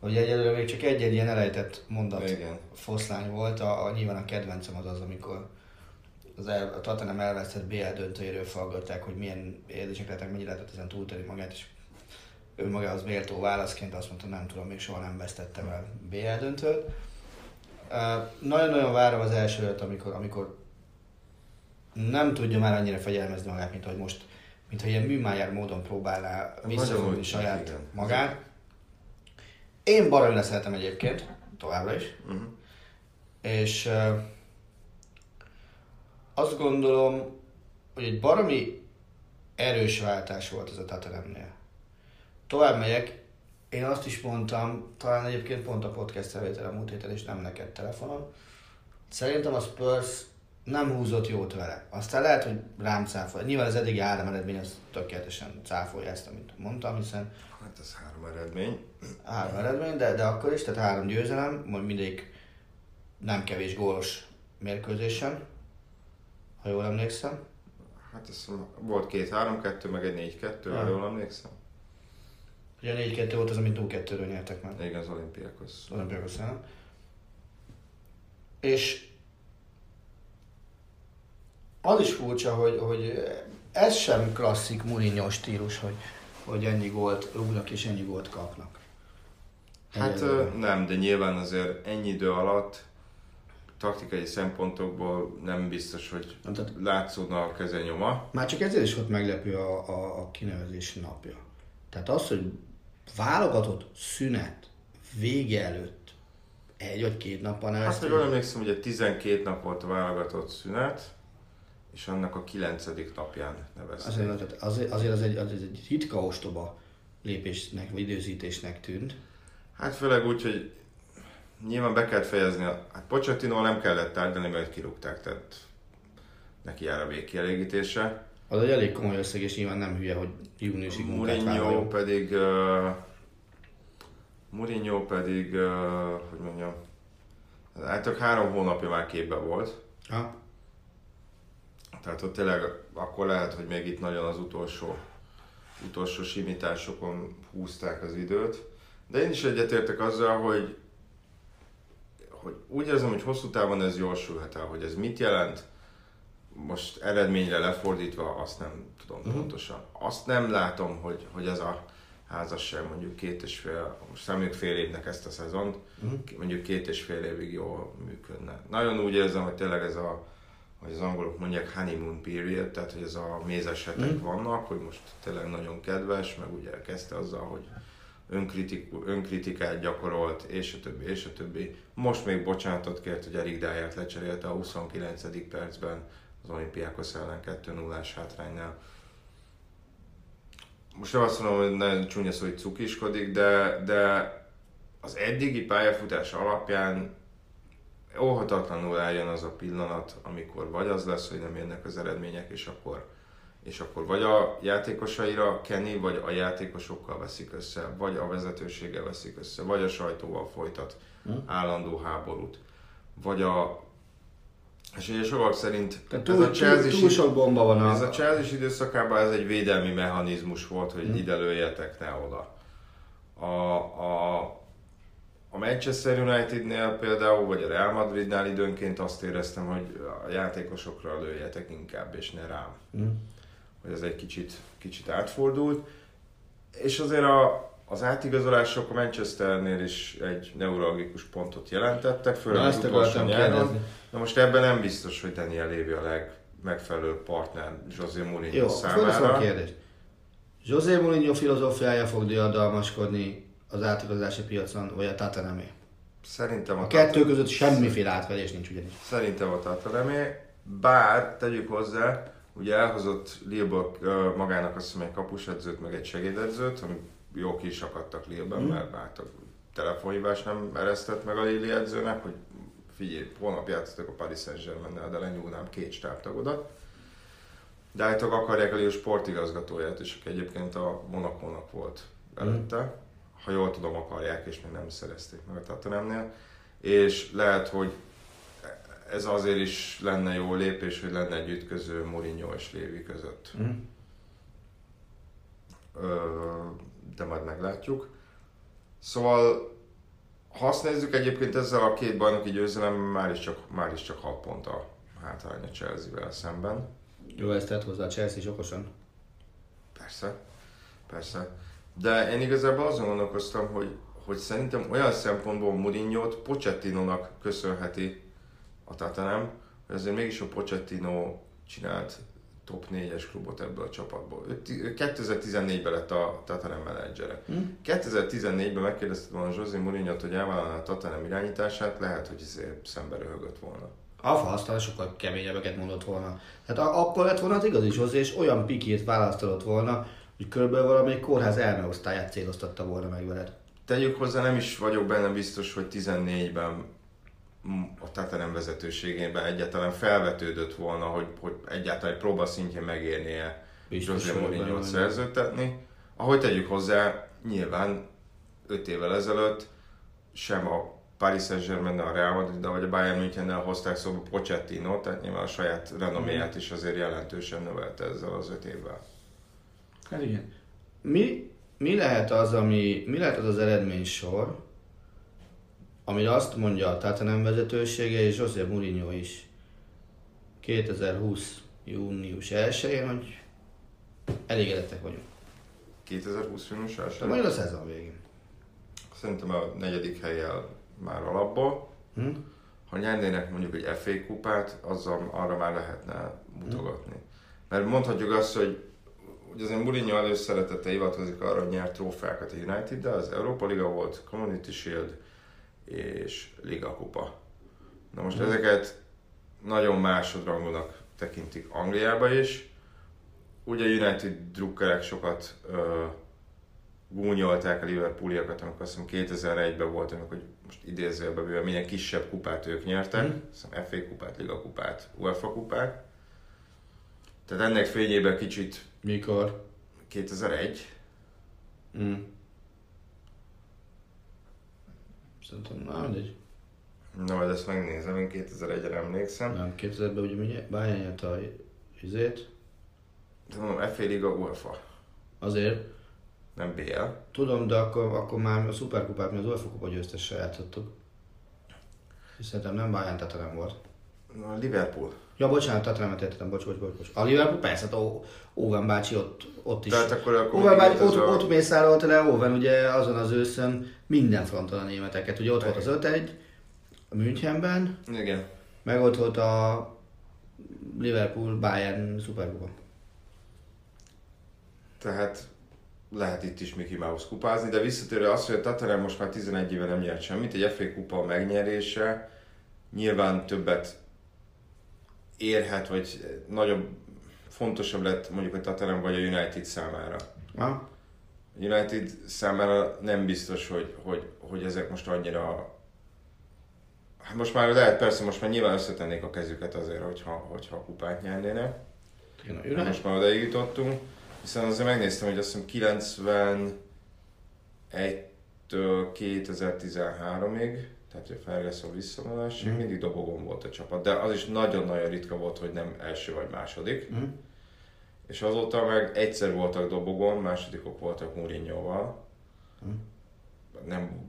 Hogy egyelőre még csak egy-egy ilyen elejtett mondat Igen. foszlány volt, a, a, nyilván a kedvencem az az, amikor az el, a Tottenham elvesztett BL döntőjéről fallgatták, hogy milyen érzések lehetnek, mennyire lehetett ezen túltenni magát, és ő maga az méltó válaszként azt mondta, nem tudom, még soha nem vesztettem el BL döntőt. Uh, nagyon-nagyon várom az első öt, amikor, amikor nem tudja már annyira fegyelmezni magát, mint hogy most, mint ha ilyen műmájár módon próbálná visszafogni saját igen. magát. Én baromira szeretem egyébként, továbbra is. Uh-huh. És uh, azt gondolom, hogy egy baromi erős váltás volt ez a Tatanemnél. Tovább megyek, én azt is mondtam, talán egyébként pont a podcast a múlt héten, és nem neked telefonon. Szerintem a Spurs nem húzott jót vele. Aztán lehet, hogy rám cáfolja. Nyilván az eddigi három eredmény az tökéletesen cáfolja ezt, amit mondtam, hiszen... Hát ez három eredmény. Három eredmény, de, de akkor is, tehát három győzelem, majd mindig nem kevés gólos mérkőzésen ha jól emlékszem. Hát ez volt két 3-2, meg egy 4-2, ha jól emlékszem. Ugye a 4-2 volt az, amit 2-ről nyertek meg. Igen, az olimpiákhoz. Olimpiákhoz, nem? És az is furcsa, hogy, hogy ez sem klasszik Mourinho stílus, hogy, hogy ennyi gólt rúgnak és ennyi gólt kapnak. Hát nem, de nyilván azért ennyi idő alatt taktikai szempontokból nem biztos, hogy tehát, látszódna a keze nyoma. Már csak ezért is volt meglepő a, a, a kinevezés napja. Tehát az, hogy válogatott szünet vége előtt egy vagy két nappal nevezték. Azt, hogy jól emlékszem, hogy 12 nap volt a válogatott szünet, és annak a 9. napján nevezték. Azért, azért, azért az, egy, az egy ritka ostoba lépésnek, vagy időzítésnek tűnt. Hát főleg úgy, hogy nyilván be kellett fejezni, a, hát Pochettino nem kellett tárgyalni, mert kirúgták, tehát neki jár a végkielégítése. Az egy elég komoly összeg, és nyilván nem hülye, hogy júniusig munkát Mourinho pedig, uh, Mourinho pedig, uh, hogy mondjam, hát három hónapja már képbe volt. Ha. Tehát ott tényleg akkor lehet, hogy még itt nagyon az utolsó, utolsó simításokon húzták az időt. De én is egyetértek azzal, hogy hogy úgy érzem, hogy hosszú távon ez jól sülhet el, hogy ez mit jelent, most eredményre lefordítva, azt nem tudom uh-huh. pontosan. Azt nem látom, hogy, hogy ez a házasság mondjuk két és fél, most számít fél évnek ezt a szezont, uh-huh. mondjuk két és fél évig jól működne. Nagyon úgy érzem, hogy tényleg ez a, hogy az angolok mondják honeymoon period, tehát hogy ez a mézes hetek uh-huh. vannak, hogy most tényleg nagyon kedves, meg ugye kezdte azzal, hogy önkritikát gyakorolt, és a többi, és a többi. Most még bocsánatot kért, hogy Erik Dáját lecserélte a 29. percben az olimpiákos ellen 2 0 hátránynál. Most nem azt mondom, hogy nagyon csúnya szó, hogy cukiskodik, de, de az eddigi pályafutás alapján óhatatlanul eljön az a pillanat, amikor vagy az lesz, hogy nem jönnek az eredmények, és akkor, és akkor vagy a játékosaira Kenny, vagy a játékosokkal veszik össze, vagy a vezetőséggel veszik össze, vagy a sajtóval folytat állandó háborút, vagy a és ugye sokak szerint Tehát ez túl, a Chelsea túl, túl sok bomba van ez a. Chelsea időszakában ez egy védelmi mechanizmus volt, hogy ide lőjetek, ne oda. A, a, a Manchester Unitednél például, vagy a Real Madridnál időnként azt éreztem, hogy a játékosokra lőjetek inkább, és ne rám. Hogy ez egy kicsit, kicsit átfordult. És azért a, az átigazolások a Manchesternél is egy neurologikus pontot jelentettek, főleg Na, az utolsó nyáron. Na most ebben nem biztos, hogy Daniel Levy a legmegfelelőbb partner José Mourinho Jó, számára. kérdést. José Mourinho filozófiája fog diadalmaskodni az átigazolási piacon, vagy a Tatanemé? Szerintem a, A kettő között semmiféle átverés nincs ugyanis. Szerintem a Tatalemé, bár tegyük hozzá, ugye elhozott Lille-ből ö, magának azt hiszem egy kapusedzőt, meg egy segédedzőt, ami jó ki is akadtak Lille-ben, mm. mert hát a telefonhívás nem eresztett meg a Lille edzőnek, hogy figyelj, holnap játszottak a Paris Saint-Germain-nel, de lenyúlnám két stábtagodat. De állítólag akarják a Lille sportigazgatóját, és aki egyébként a Monakónak volt előtte. Ha jól tudom, akarják, és még nem szerezték meg a Tottenhamnél. És lehet, hogy ez azért is lenne jó lépés, hogy lenne egy ütköző Mourinho és Lévi között. Mm. Ö, de majd meglátjuk. Szóval, ha azt nézzük egyébként ezzel a két bajnoki győzelem már is csak, már is csak 6 pont a hátrány a Chelsea-vel szemben. Jó, ezt tett hozzá a Chelsea is okosan. Persze, persze. De én igazából azon gondolkoztam, hogy, hogy szerintem olyan szempontból Mourinho-t Pochettinónak köszönheti a Tottenham, hogy azért mégis a Pochettino csinált top 4-es klubot ebből a csapatból. Ő, ti- ő 2014-ben lett a Tottenham menedzsere. Hm? 2014-ben megkérdezted volna José mourinho hogy elvállalná a Tottenham irányítását, lehet, hogy szembe röhögött volna. A fasztal sokkal keményebbeket mondott volna. Tehát a, akkor lett volna az igazi Zsozé, és olyan pikét választott volna, hogy körülbelül valamelyik kórház elmeosztályát céloztatta volna meg veled. Tegyük hozzá, nem is vagyok benne biztos, hogy 14-ben mm, a Tottenham vezetőségében egyáltalán felvetődött volna, hogy, hogy egyáltalán egy próba szintjén megérnie José vagyok mourinho benne. szerződtetni. Ahogy tegyük hozzá, nyilván 5 évvel ezelőtt sem a Paris Saint-Germain, a Real Madrid, vagy a Bayern Münchennel hozták szóba Pochettino, tehát nyilván a saját renoméját is azért jelentősen növelte ezzel az 5 évvel. Hát igen. Mi, mi lehet az, ami, mi lehet az az eredménysor, amire azt mondja a Tottenham vezetősége és José Mourinho is 2020. június 1-én, hogy elégedettek vagyunk. 2020 június De első? majd a szezon végén. Szerintem a negyedik helyjel már alapból. Hm? Ha nyernének mondjuk egy FA kupát, azzal arra már lehetne mutogatni. Mert mondhatjuk azt, hogy azért Mourinho előszeretete hivatkozik arra, hogy nyert trófeákat a United, de az Europa Liga volt, Community Shield és Liga Kupa. Na most ezeket nagyon másodrangúnak tekintik Angliába is. Ugye United drukkerek sokat ö, gúnyolták a Liverpooliakat, amikor azt hiszem 2001-ben volt, amikor hogy most idézőjelben véve milyen kisebb kupát ők nyertek, Mhm. mm. azt hiszem FA kupát, Liga kupát, UEFA kupát. Tehát ennek fényében kicsit Mikor? 2001, Hm. Szerintem, na mindegy. na majd ezt megnézem, én 2001-re emlékszem. Nem, 2000-ben ugye mi Bayern nyerte a izét, De mondom, FA Liga UEFA, azért nem BL. tudom, de akkor, akkor már a Superkupát, mi az UEFA kupa győztessel játszottuk. És szerintem nem Bayern Tottenham volt. Na, Liverpool. Ja, bocsánat, Tottenhamet értettem, bocs, bocs, bocs, bocs. A Liverpool persze, hát Owen bácsi ott, ott is. Tehát akkor, akkor Owen bácsi, ott, a- ott mészárolta le Owen ugye azon az őszön minden fronton a németeket. Ugye ott volt az 5-1 a Münchenben, Igen. meg ott volt a Liverpool Bayern Superkupa. Tehát lehet itt is Mickey Mouse kupázni, de visszatérő az, hogy a Tottenham most már 11 éve nem nyert semmit, egy FA kupa megnyerése nyilván többet érhet, vagy nagyobb, fontosabb lett mondjuk a Tottenham vagy a United számára. Ha? A United számára nem biztos, hogy, hogy, hogy ezek most annyira Hát most már lehet, persze most már nyilván összetennék a kezüket azért, hogyha, hogyha a kupát nyernének. United. most már odaig jutottunk. Hiszen azért megnéztem, hogy azt hiszem 91-től 2013-ig, tehát hogy Ferguson visszavonásig, Mhm. mindig dobogon volt a csapat, de az is nagyon-nagyon ritka volt, hogy nem első vagy második. Mhm. És azóta meg egyszer voltak dobogon, másodikok voltak Mourinho-val. Mhm. Nem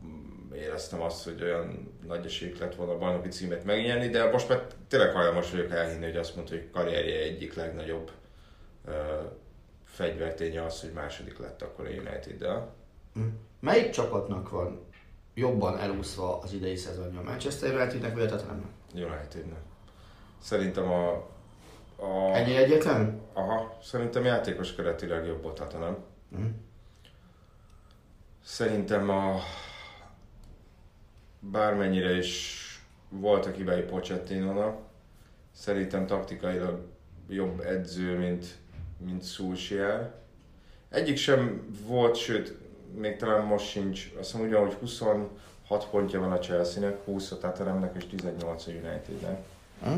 éreztem azt, hogy olyan nagy esélyük lett volna a bajnoki címet megnyerni, de most már tényleg hajlamos vagyok elhinni, hogy azt mondta, hogy karrierje egyik legnagyobb uh, fegyverténye az, hogy második lett akkor a United-del. Mhm. Melyik csapatnak van jobban elúszva az idei szezonja? Manchester Unitednek a Tottenhamnek? Unitednek. Szerintem a... a Ennyi egyértelmű? aha, szerintem játékos keretileg jobb volt, hát nem. Mhm. Szerintem a bármennyire is voltak hibái Pochettinónak, szerintem taktikailag jobb edző, mint, mint Solskjaer. Egyik sem volt, sőt, még talán most sincs, azt mondom ugyan, hogy 26 pontja van a Chelsea-nek, 20 a Tottenhamnek és 18 a Unitednek. Mhm.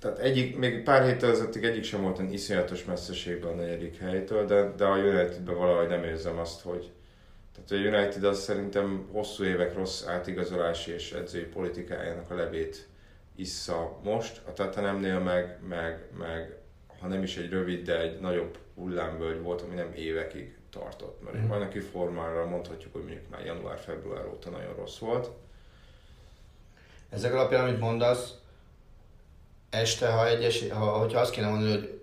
Tehát egyik, még pár héttel ezelőttig egyik sem volt olyan iszonyatos messzeségben a negyedik helytől, de, de a Unitedben valahogy nem érzem azt, hogy tehát a United az szerintem hosszú évek rossz átigazolási és edzői politikájának a levét issza most, a Tottenhamnél meg, meg, meg ha nem is egy rövid, de egy nagyobb hullámvölgy volt, ami nem évekig tartott. Mert Mhm. mm. bajnoki formára mondhatjuk, hogy mondjuk már január-február óta nagyon rossz volt. Ezek alapján, amit mondasz, este, ha egyes, ha, hogyha azt kéne mondani, hogy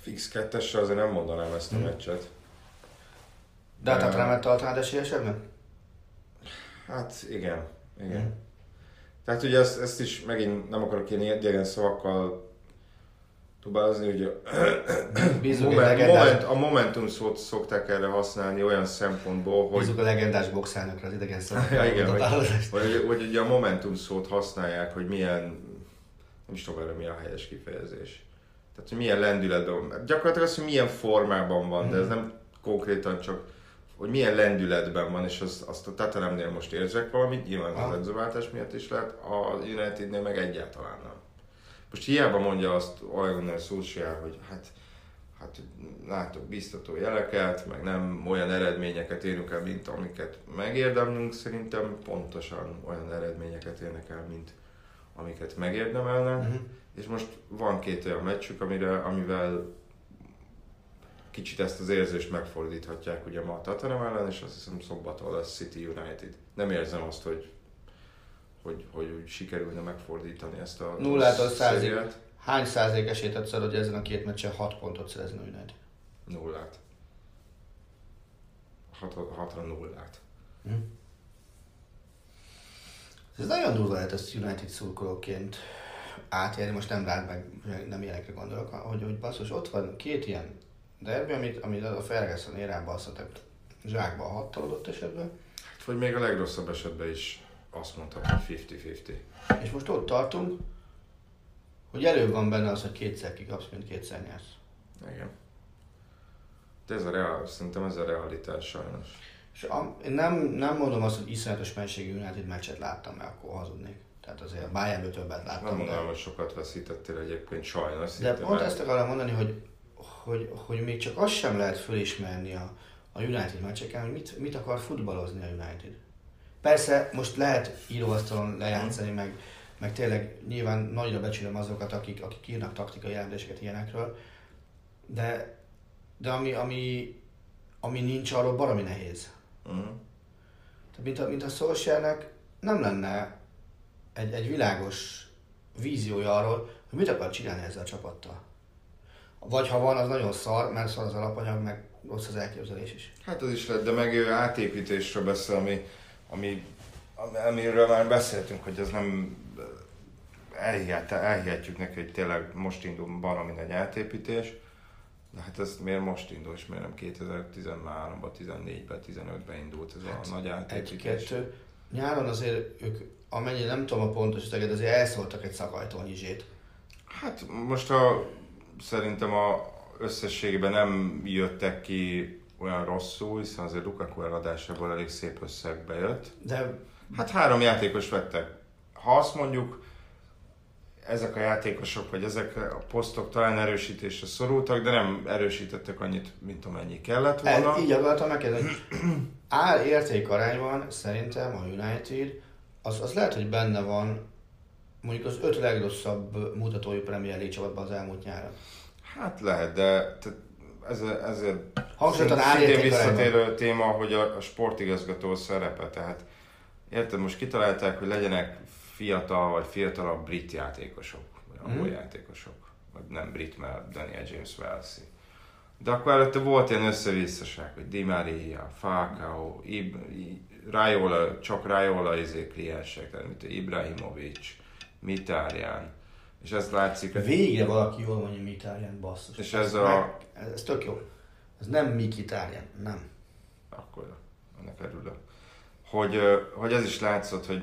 Fix kettessel azért nem mondanám ezt a Mm. meccset. de a Nem. Tottenhamet tartanád esélyesebbnek? Hát igen, igen. Mhm. Tehát ugye ezt, ezt is megint nem akarok ilyen idegen szavakkal tubázni, a, Bízunk moment, legendás, moment, a momentum szót szokták erre használni olyan szempontból, hogy, bízunk a legendás boxelnökre az idegen. Ja, igen, hogy- hogy, hogy ugye a momentum szót használják, hogy milyen, nem is tudom erre mi a helyes kifejezés. Tehát, hogy milyen lendületben van. Gyakorlatilag az, hogy milyen formában van, de ez nem konkrétan csak hogy milyen lendületben van, és azt, azt a Tatanemnél most érzek valamit, nyilván az edzőváltás miatt is lehet, a Unitednél meg egyáltalán nem. Most hiába mondja azt Gunnar Solskjaer, hogy hát, hát látok biztató jeleket, meg nem olyan eredményeket érünk el, mint amiket megérdemlünk, szerintem pontosan olyan eredményeket érnek el, mint amiket megérdemelnek. Mhm. És most van két olyan meccsük, amire, amivel kicsit ezt az érzést megfordíthatják ugye ma a Tottenham ellen, és azt hiszem szombaton lesz City United. Nem érzem azt, hogy, hogy, hogy úgy sikerülne megfordítani ezt a Nullától százig. szériát. Hány százalék esélyt adsz hogy ezen a két meccsen 6 pontot szerezni United? Nullát. Hat, hatra nullát. Mhm. Ez nagyon durva lehet ezt United szurkolóként átélni, most nem rád meg, nem ilyenekre gondolok, hogy, hogy basszus, ott van két ilyen derbi, amit, amit a Ferguson érában zsákba a hattal adott esetben, Hát, vagy még a legrosszabb esetben is azt mondtam, hogy 50-50. és most ott tartunk, hogy előbb van benne az, hogy kétszer kikapsz, mint kétszer nyersz. Igen. De ez a real, szerintem ez a realitás sajnos. És a, én nem, nem mondom azt, hogy iszonyatos mennyiségű United meccset láttam, mert akkor hazudnék. Tehát azért a Bayernből többet láttam. Nem de- mondanám, hogy sokat veszítettél egyébként sajnos. De pont ezt akarom mondani, hogy, hogy, hogy még csak azt sem lehet fölismerni a, a United meccseken, hogy mit, mit akar futballozni a United. Persze most lehet íróasztalon lejátszani, meg, meg tényleg nyilván nagyra becsülöm azokat, akik, akik írnak taktikai jelentéseket ilyenekről, de, de ami, ami, ami nincs, arról baromi nehéz. Mhm. Tehát mint a, mint a Solskjaernek nem lenne egy, egy világos víziója arról, hogy mit akar csinálni ezzel a csapattal. Vagy ha van, az nagyon szar, mert szar az alapanyag, meg rossz az elképzelés is. Hát az is lett, de meg ő átépítésről beszél, ami, ami, amiről már beszéltünk, hogy ez nem elhihet, elhihetjük neki, hogy tényleg most indul baromi nagy átépítés, de hát ez miért most indul, és miért nem 2013-ban, 14-ben, 15-ben indult ez a nagy átépítés? Egy-kettő. Nyáron azért ők, amennyire nem tudom a pontos összeget, azért elszóltak egy szakajtón izsét. Hát most a, szerintem a összességében nem jöttek ki olyan rosszul, hiszen azért Lukaku eladásából elég szép összegbe jött. De Hát három játékos vettek. Ha azt mondjuk, ezek a játékosok, vagy ezek a posztok talán erősítésre szorultak, de nem erősítettek annyit, mint amennyi kellett volna. Ez, így akartam megkérdezni. Ár érték arányban szerintem a United, az, az lehet, hogy benne van mondjuk az öt legrosszabb mutatói Premier League csapatban az elmúlt nyáron. Hát lehet, de tehát ez, ezért Hangsúlyozottan szintén visszatérő téma, hogy a, a sportigazgató szerepe, tehát érted, most kitalálták, hogy legyenek fiatal vagy fiatalabb brit játékosok, vagy angol Mhm. játékosok, vagy nem brit, mert Daniel James Wellesley. De akkor előtte volt ilyen összevisszaság, hogy Di Maria, Falcao, Ib, Raiola, csak Raiola izé kliensek, tehát mint Ibrahimovic, Mitárján. És ezt látszik, Végre valaki jól mondja Mitárján basszus. És ez a- Meg, ez, ez tök jó. Ez nem Mikitárján, nem. akkor ennek örülök. Hogy, hogy ez is látszott, hogy,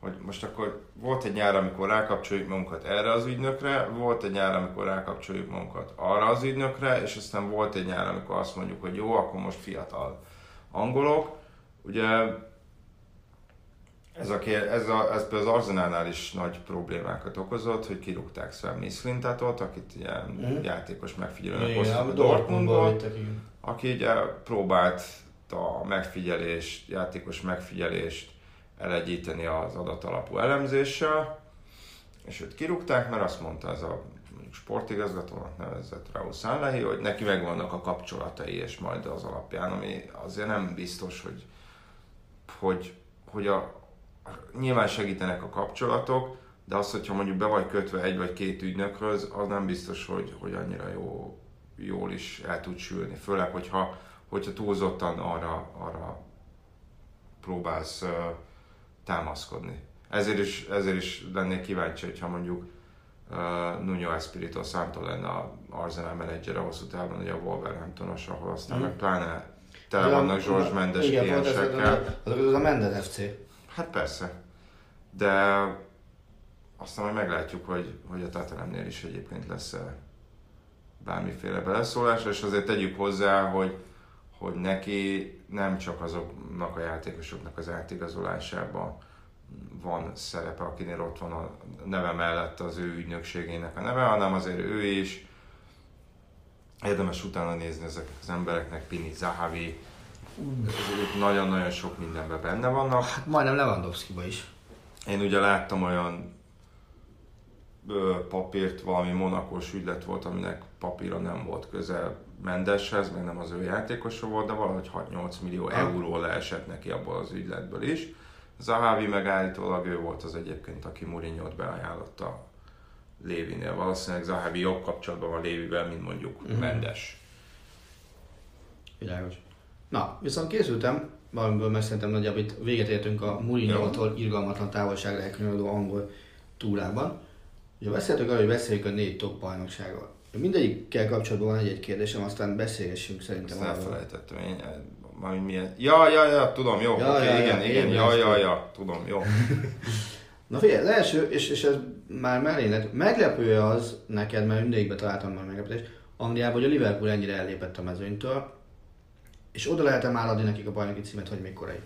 hogy most akkor volt egy nyár, amikor rákapcsoljuk magunkat erre az ügynökre, volt egy nyár, amikor rákapcsoljuk magunkat arra az ügynökre, és aztán volt egy nyár, amikor azt mondjuk, hogy jó, akkor most fiatal angolok. Ugye ez, a, kér- ez, a, ez például az Arzenálnál is nagy problémákat okozott, hogy kirúgták Sven Mislintatot, akit ilyen Mhm. játékos megfigyelőnek hoztak a Dortmundból aki ugye próbált a megfigyelést, játékos megfigyelést elegyíteni az adatalapú elemzéssel, és őt kirúgták, mert azt mondta ez a mondjuk sportigazgatónak nevezett Raúl Sanlehi, hogy neki megvannak a kapcsolatai, és majd az alapján, ami azért nem biztos, hogy, hogy, hogy a, nyilván segítenek a kapcsolatok, de az, hogyha mondjuk be vagy kötve egy vagy két ügynökhöz, az nem biztos, hogy, hogy annyira jó, jól is el tud sülni. Főleg, hogyha, hogyha túlzottan arra, arra próbálsz uh, támaszkodni. Ezért is, ezért is lennék kíváncsi, hogyha mondjuk uh, Nuno Espirito Santo lenne a Arsenal menedzsere hosszú távon, ugye a Wolverhamptonos, ahol aztán Mhm. meg pláne tele vannak George Mendes Igen, kliensekkel. az, az, az a Mendes FC. Hát persze. De aztán majd meglátjuk, hogy, hogy a Tatanemnél is egyébként lesz bármiféle beleszólás, és azért tegyük hozzá, hogy, hogy neki nem csak azoknak a játékosoknak az átigazolásában van szerepe, akinél ott van a neve mellett az ő ügynökségének a neve, hanem azért ő is érdemes utána nézni ezek az embereknek, Pini, Zahavi, ők nagyon-nagyon sok mindenben benne vannak. Hát majdnem Lewandowski-ba is. Én ugye láttam olyan ö, papírt, valami monakos ügylet volt, aminek papíra nem volt közel Mendeshez, meg nem az ő játékosa volt, de valahogy 6-8 millió euró leesett neki abból az ügyletből is. Zahavi meg állítólag ő volt az egyébként, aki Mourinho-t beajánlotta Lévinél. Valószínűleg Zahavi jobb kapcsolatban van Lévivel, mint mondjuk Mhm. mm-hmm. Mendes. Világos. Na, viszont készültem valamiből, mert szerintem nagyjából itt véget értünk a Mourinho-tól irgalmatlan távolságra elkönyvelődő angol túrában. Ugye beszéltük arról, hogy beszéljük a négy top bajnokságról. Mindegyikkel kapcsolatban van egy-egy kérdésem, aztán beszélgessünk szerintem Ezt elfelejtettem én. Valami milyen... Ja, ja, ja, tudom, jó, Ja, oké, ja, ja, igen, igen, én ja, ja, ja, tudom, jó. Na figyelj, első, és, és ez már mellének, meglepő az neked, mert mindegyikbe találtam már meglepetést, Angliában, hogy a Liverpool ennyire ellépett a mezőnytől, és oda lehet-e már adni nekik a bajnoki címet, hogy még korai?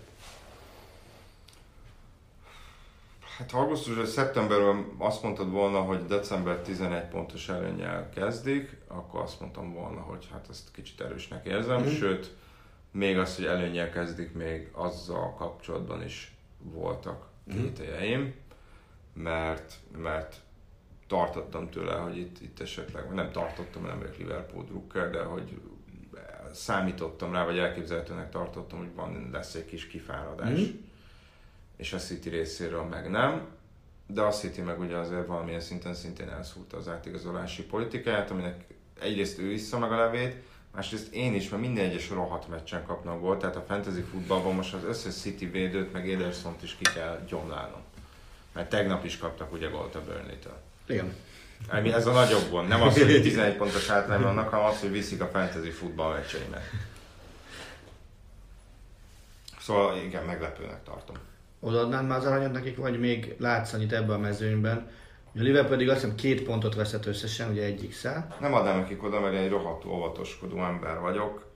Hát augusztus vagy szeptemberben azt mondtad volna, hogy december 11 pontos előnyel kezdik, akkor azt mondtam volna, hogy hát ezt kicsit erősnek érzem, Mhm. sőt, még az, hogy előnyel kezdik, még azzal kapcsolatban is voltak kételjeim, mert, mert tartottam tőle, hogy itt, itt esetleg, nem tartottam, nem vagyok Liverpool drukker, de hogy számítottam rá, vagy elképzelhetőnek tartottam, hogy van, lesz egy kis kifáradás. Mhm. És a City részéről meg nem. De a City meg ugye azért valamilyen szinten szintén elszúrta az átigazolási politikáját, aminek egyrészt ő vissza meg a levét, másrészt én is, mert minden egyes rohadt meccsen kapnak gólt, tehát a fantasy futballban most az összes City védőt, meg ederson is ki kell gyomlálnom. Mert tegnap is kaptak ugye gólt a Burnley-től. Igen. Ami ez a nagyobb gond. Nem az, hogy 11 pontos hátrányban vannak, hanem az, hogy viszik a fantasy futball meccseimet. Szóval igen, meglepőnek tartom. Odaadnád már az aranyat nekik, vagy még látsz annyit ebben a mezőnyben? A Liverpool pedig azt hiszem két pontot veszett összesen, ugye egyik szál. Nem adnám nekik oda, mert én egy rohadt óvatoskodó ember vagyok.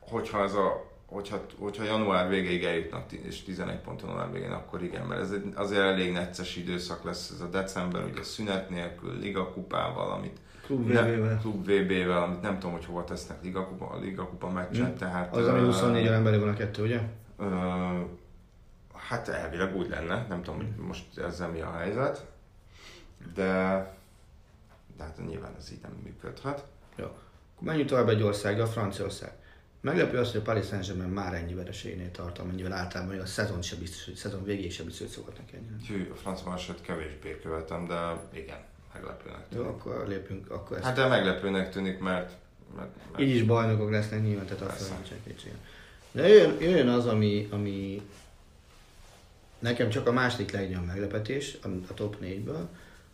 hogyha ez a hogyha, hogyha január végéig eljutnak és 11 pont január végén, akkor igen, mert ez egy, azért elég necces időszak lesz ez a december, ugye szünet nélkül, ligakupával, amit Klub VB-vel. Klub VB-vel, amit nem tudom, hogy hova tesznek ligakupa, a ligakupa meccset, Hm. tehát... Az, ami ö, 24 órán belül van a kettő, ugye? Ö, hát elvileg úgy lenne, nem tudom, hogy most ezzel mi a helyzet, de, de hát nyilván ez így nem működhet. Jó. Menjünk tovább egy országra, Franciaország. Meglepő az, hogy a Paris Saint-Germain már ennyi vereségnél tart, amennyivel általában a szezon sem biztos, hogy szezon végéig sem biztos, hogy szokhatnak ennyire. Hű, a francia marsot kevésbé követem, de igen, meglepőnek Jó, tűnik. akkor lépünk, akkor ezt. Hát de meglepőnek tűnik, mert, mert, mert Így is bajnokok lesznek nyilván, tehát azt nincsen kétsége. De jöjjön, jöjjön az, ami, ami nekem csak a második legnagyobb meglepetés a, a top 4-ből,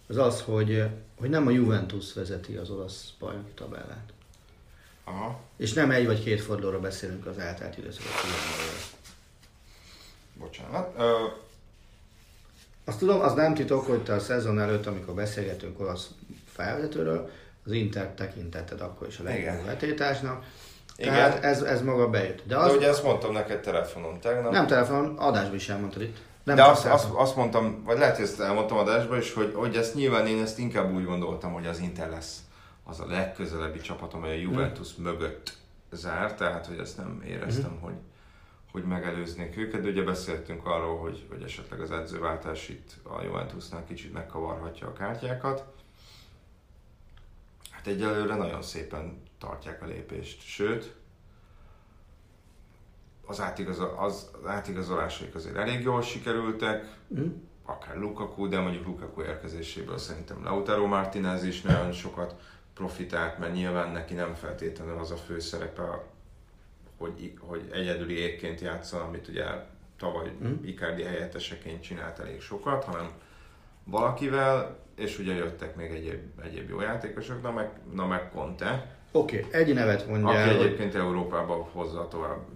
az az, hogy, hogy nem a Juventus vezeti az olasz bajnoki tabellát. Aha, És nem egy vagy két fordulóra beszélünk az eltelt időszakot bocsánat. Ö, Azt tudom, az nem titok, hogy te a szezon előtt, amikor beszélgetünk olasz felvezetőről, az Inter tekintetted akkor is a legjobb vetétásnak. Igen. Tehát ez, ez maga bejött. De, de az, ugye ezt mondtam neked telefonon tegnap. nem telefonon, adásban is elmondtad itt. Nem de azt, azt, azt, mondtam, vagy lehet, hogy ezt elmondtam adásban is, hogy, hogy ezt nyilván én ezt inkább úgy gondoltam, hogy az Inter lesz az a legközelebbi csapat, amely a Juventus mögött zár, tehát hogy ezt nem éreztem, hogy, hogy megelőznék őket, de ugye beszéltünk arról, hogy, hogy esetleg az edzőváltás itt a Juventusnál kicsit megkavarhatja a kártyákat. Hát egyelőre nagyon szépen tartják a lépést, sőt, az, átigazol, az, az átigazolásaik azért elég jól sikerültek, Mhm. akár Lukaku, de mondjuk Lukaku érkezéséből szerintem Lautaro Martinez is nagyon sokat profitált, mert nyilván neki nem feltétlenül az a fő szerepe, hogy, hogy egyedüli érként játszon, amit ugye tavaly Mhm. Icardi helyetteseként csinált elég sokat, hanem valakivel, és ugye jöttek még egyéb, egyéb jó játékosok, na meg, na meg Conte, Oké, okay, egy nevet mondja aki hogy egyébként Európában hozza tovább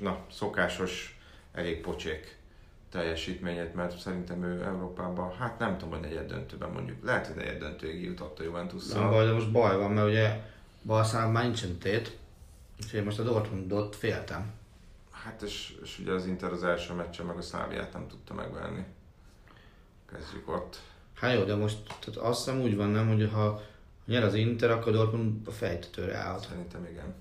na, szokásos, elég pocsék teljesítményét, mert szerintem ő Európában, hát nem tudom, hogy negyed döntőben mondjuk, lehet, hogy negyed döntőig jutott a juventus baj, de most baj van, mert ugye Barszának már nincsen tét, úgyhogy most a Dortmundot féltem. Hát és, és ugye az Inter az első meccsen meg a Szláviát nem tudta megverni. Kezdjük ott. Hát jó, de most tehát azt hiszem úgy van, nem, hogy ha nyer az Inter, akkor Dortmund a fejtetőre állhat. Szerintem igen.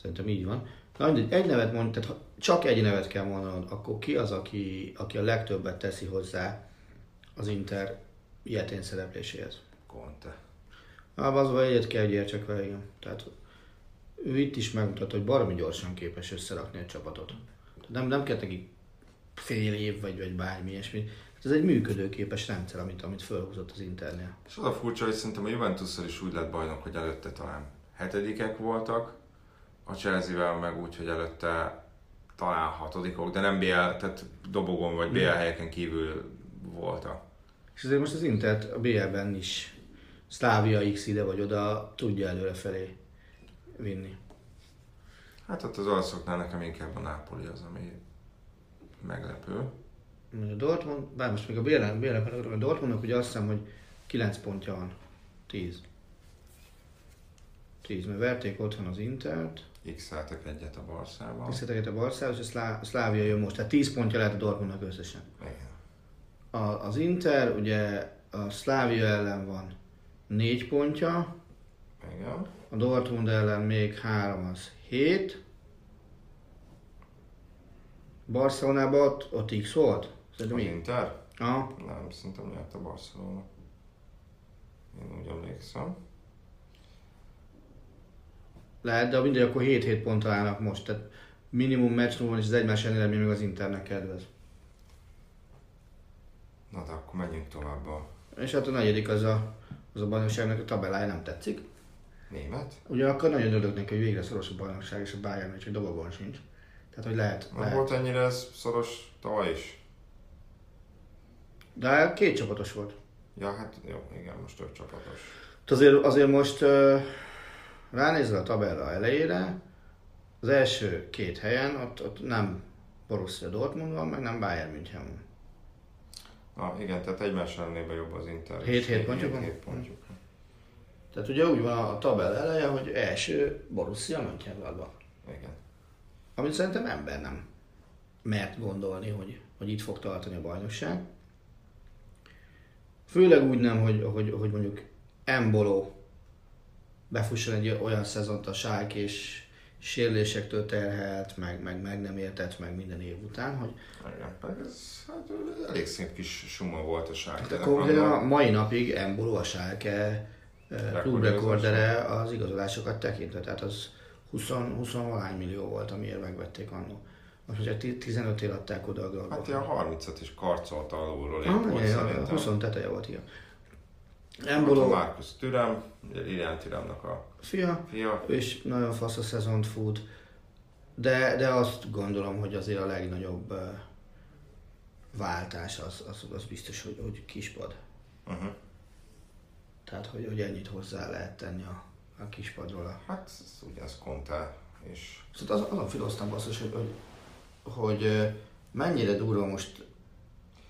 Szerintem így van. Na, mindegy, egy nevet mond, tehát ha csak egy nevet kell mondanod, akkor ki az, aki, aki a legtöbbet teszi hozzá az Inter ilyetén szerepléséhez? Conte. Abban az vagy egyet kell, hogy értsek vele, igen. Tehát ő itt is megmutatta, hogy baromi gyorsan képes összerakni a csapatot. Nem, nem kell neki fél év, vagy, vagy bármi ilyesmi. Hát ez egy működőképes rendszer, amit, amit felhúzott az Internél. És az a furcsa, hogy szerintem a Juventusszal is úgy lett bajnok, hogy előtte talán hetedikek voltak, a Chelsea-vel meg úgy, hogy előtte talán hatodikok, de nem BL, tehát dobogon vagy BL helyeken kívül voltak. És azért most az Intert a BL-ben is Szlávia X ide vagy oda tudja előre felé vinni. Hát ott az olaszoknál nekem inkább a Napoli az, ami meglepő. A Dortmund, bár most még a BL-en, BL-en a Dortmundnak ugye azt hiszem, hogy 9 pontja van. 10. 10, mert verték otthon az Intert, x egyet a Barszával. visszateket a Barszához, és a Szlá- a Szlávia jön most, tehát 10 pontja lehet a Dortmundnak összesen. Igen. A, az Inter ugye a Szlávia ellen van 4 pontja, Igen. a Dortmund ellen még 3 az 7. Barcelonában ott, ott X volt? Szerintem Az így. Inter? Aha. Nem, szerintem nyert a Barcelona. Én úgy emlékszem. Lehet, de mindegy, akkor 7-7 ponttal állnak most. Tehát minimum meccs van, és az egymás eredmény meg az Internek kedvez. Na de akkor menjünk tovább a És hát a negyedik az a, az a bajnokságnak a tabellája nem tetszik. német. Ugyanakkor nagyon örülök neki, hogy végre szoros a bajnokság, és a Bayern még csak dobogón sincs. Tehát, hogy lehet, Nem lehet. volt ennyire ez szoros tavaly is? De két csapatos volt. Ja, hát jó, igen, most több csapatos. Hát Azért, azért most uh, ránézel a tabella elejére, az első két helyen ott, ott nem Borussia Dortmund van, meg nem Bayern München van. Na igen, tehát egymás ellenében jobb az Inter. Hét- hét pontjuk van? Hét pontjuk. Tehát ugye úgy van a tabel eleje, hogy első Borussia Mönchengladbach. Igen. Amit szerintem ember nem mert gondolni, hogy, hogy itt fog tartani a bajnokság. Főleg úgy nem, hogy, hogy, hogy mondjuk Embolo befusson egy olyan szezont a sárk és sérülésektől terhelt, meg, meg, meg nem értett meg minden év után, hogy Igen, pedig ez hát, elég szép kis suma volt a de sárkának. konkrétan a mai napig Embolo a sárke klubrekordere az igazolásokat tekintve, tehát az 20, 20 valány millió volt, amiért megvették annó. Most ugye 15 ér adták oda a Gladbach. Hát ilyen 30-at is karcolt alulról Ah, volt igen, szerintem. 20 teteje volt, igen. Embolo Markus Türem, Lilian Türemnek a fia, fia. is nagyon fasz a szezont fut, de, de azt gondolom, hogy azért a legnagyobb uh, váltás az, az, az biztos, hogy, hogy kispad. Uh-huh. Tehát, hogy, hogy ennyit hozzá lehet tenni a, a kispadról. A... Hát ez ugyanaz Conte, és Szóval az, azon filoztam basszus, hogy, hogy, hogy mennyire durva most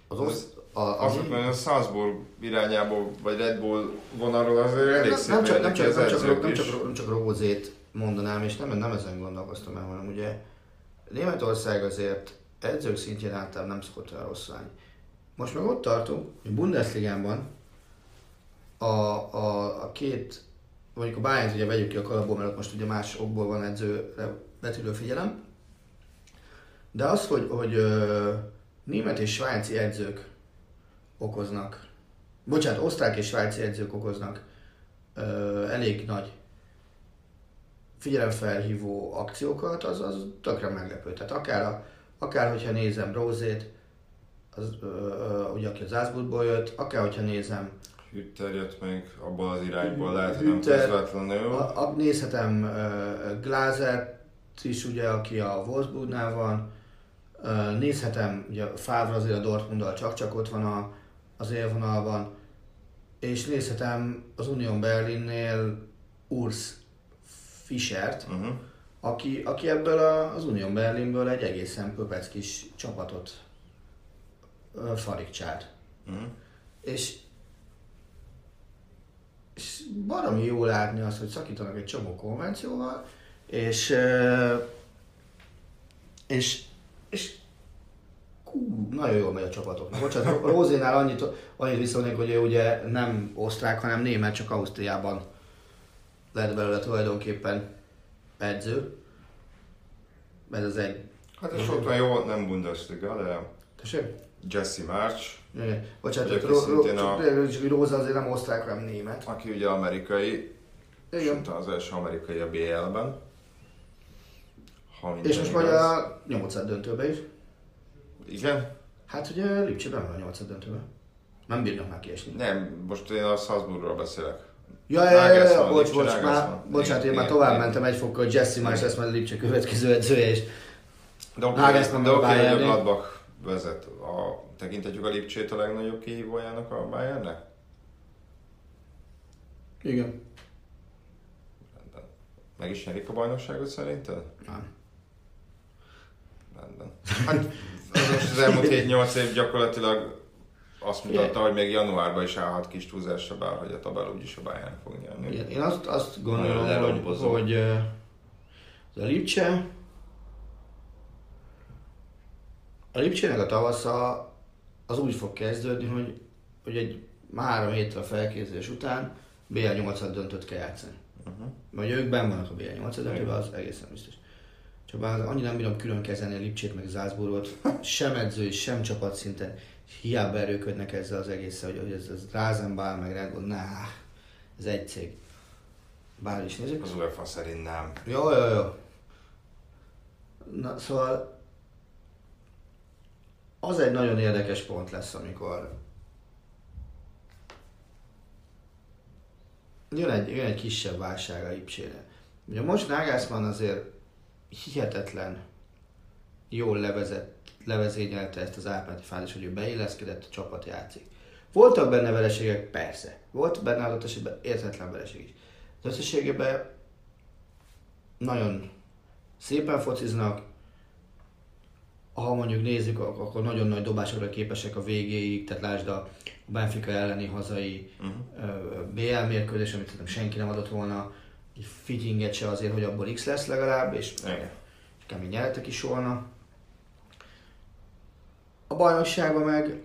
az osz, a, az, azok, mert a Salzburg irányából, vagy Red Bull vonalról azért elég nem, nem, csak, nem, csak, az nem, csak, nem, csak, nem csak Rózét mondanám, és nem, nem ezen gondolkoztam el, hanem ugye Németország azért edzők szintjén általában nem szokott olyan rossz lenni. Most meg ott tartunk, hogy Bundesligában a, a, a két, mondjuk a Bayern ugye vegyük ki a kalapból, mert most ugye más okból van edzőre betűlő figyelem, de az, hogy, hogy ö, német és svájci edzők okoznak, bocsánat, osztrák és svájci edzők okoznak ö, elég nagy figyelemfelhívó akciókat, az, az tökre meglepő. Tehát akár, a, akár hogyha nézem Rózét, az, ö, ö, ugye aki az Zászburgból jött, akár hogyha nézem, Hütter jött még abból az irányból, lehet, hogy nem közvetlenül. a, a, nézhetem uh, Glázert is, ugye, aki a Wolfsburgnál van, uh, nézhetem, ugye Favre azért a Dortmunddal csak-csak ott van a, az élvonalban, és nézhetem az Union Berlinnél Urs Fischert, Uh-huh. aki, aki ebből a, az Union Berlinből egy egészen pöpec kis csapatot uh, farigcsált. Uh-huh. És, és baromi jó látni azt, hogy szakítanak egy csomó konvencióval, és, ö, és, és kú, nagyon jól megy a csapatoknak. Bocsánat, Rózénál annyit, annyit viszonylag, hogy ő ugye nem osztrák, hanem német, csak Ausztriában lett belőle tulajdonképpen edző. Ez az egy... Hát és ott jó, nem Bundesliga, de Tessék? Jesse March, Igen. Bocsánat, Ró- Ró- a- Róza azért nem osztrák, hanem német. aki ugye amerikai, Igen. sőt az első amerikai a BL-ben. És most majd a nyolcad döntőbe is. Igen? Hát ugye Lipcsében van a nyolcad döntőbe. Nem bírnak már kiesni. Nem, most én a Salzburgról beszélek. Ja, ja, ja, ja, bocs, bocs, már, bocsánat, én Igen, már tovább igen. mentem egy fokkal, Jesse más lesz a Lipcse következő edzője, és Nagelsmann de oké, hogy a. Gladbach vezet. A, tekintetjük a Lipcsét a legnagyobb kihívójának a Bayernnek? igen. Rendben. Meg is nyerik a bajnokságot szerinted? Nem. Rendben. Hát most az elmúlt 7-8 év gyakorlatilag azt mutatta, hogy még januárban is állhat kis túlzásra, bár hogy a tabel úgyis a Bayern fog nyerni. Igen, én azt, azt gondolom, hogy, hogy az a Lipcse, a Lipcsének a tavasza az úgy fog kezdődni, hogy, hogy egy három héttel a felkészülés után BL 8 döntött kell játszani. Uh-huh. Vagy ők benn vannak a BL 8 döntőben, az egészen biztos. Csak már annyira nem bírom külön kezelni a Lipcsét meg Zászburgot, sem edző, sem csapat szinten, hiába erőködnek ezzel az egésszel, hogy, hogy ez, ez Rasenball, meg Bull, nah, ez egy cég. Bár is nézzük. Az UEFA szerint nem. Jó, jó, jó. Na, szóval az egy nagyon érdekes pont lesz, amikor jön egy, jön egy kisebb válság a Lipcsére. Ugye most Nagelsmann azért hihetetlen jól levezett, levezényelte ezt az átmeneti fázist, hogy ő beilleszkedett, a csapat játszik. Voltak benne vereségek? Persze. Volt benne adott esetben értetlen vereség is. Az összességében nagyon szépen fociznak, ha mondjuk nézzük, ak- akkor nagyon nagy dobásokra képesek a végéig, tehát lásd a Benfica elleni hazai uh-huh. BL mérkőzés, amit szerintem senki nem adott volna, egy fittinget se azért, hogy abból X lesz legalább, és Igen. kemény nyertek is volna. A bajnokságban meg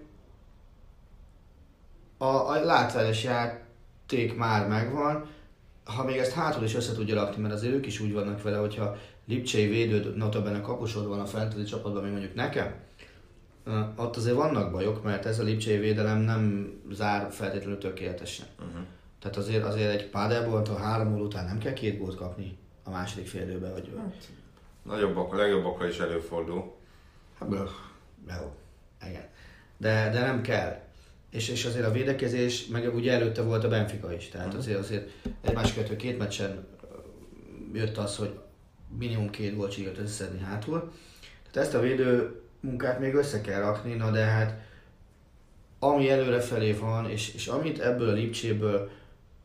a, a látványos játék már megvan, ha még ezt hátul is össze tudja rakni, mert azért ők is úgy vannak vele, hogyha Lipcsei védőd, notabene kapusod van a fentezi csapatban, mint mondjuk nekem, ott azért vannak bajok, mert ez a Lipcsei védelem nem zár feltétlenül tökéletesen. Uh-huh. Tehát azért, azért egy Paderborn a három gól után nem kell két gólt kapni a második fél időben, vagy Nagyobbak, a legjobbakkal is előfordul. Hát, jó, igen. De, de nem kell. És, és azért a védekezés, meg ugye előtte volt a Benfica is, tehát azért, azért egymás követő két meccsen jött az, hogy minimum két gólt sikerült összeszedni hátul. Tehát ezt a védő munkát még össze kell rakni, na de hát ami előrefelé van, és, és amit ebből a Lipcséből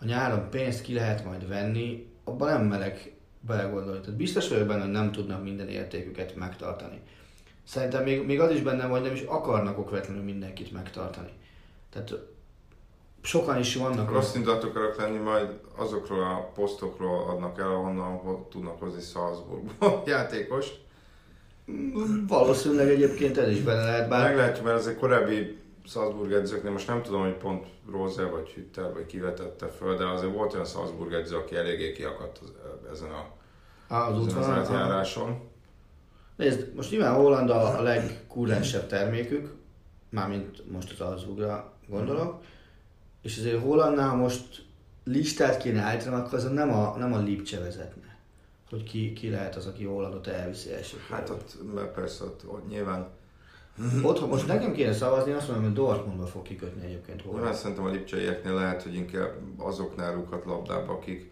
a nyáron pénzt ki lehet majd venni, abban nem meleg belegondolni. Tehát biztos vagyok benne, hogy nem tudnak minden értéküket megtartani. Szerintem még, még az is benne van, hogy nem is akarnak okvetlenül mindenkit megtartani. Tehát sokan is vannak. Rossz indulatok akarok lenni, majd azokról a posztokról adnak el, ahonnan ho- tudnak hozni Salzburgból játékost. Valószínűleg egyébként ez is benne lehet, bár Meglátjuk, mert azért korábbi Salzburg edzőknél, most nem tudom, hogy pont Rose vagy Hütter vagy kivetette föl, de azért volt olyan Salzburg edző, aki eléggé kiakadt az, ezen a, az ezen az átjáráson. Nézd, most nyilván Holland a, legkurrensebb termékük, mármint most az Alzbugra gondolok, és azért Hollandnál most listát kéne állítani, akkor azon nem a, nem a Lipcse vezetne. Hogy ki, ki lehet az, aki Hollandot elviszi első Hát ott, persze ott, ott nyilván, Ott, ha most nekem kéne szavazni, azt mondom, hogy Dortmundba fog kikötni egyébként nyilván Holland. szerintem a lipcseieknél lehet, hogy inkább azoknál rúghat labdába, akik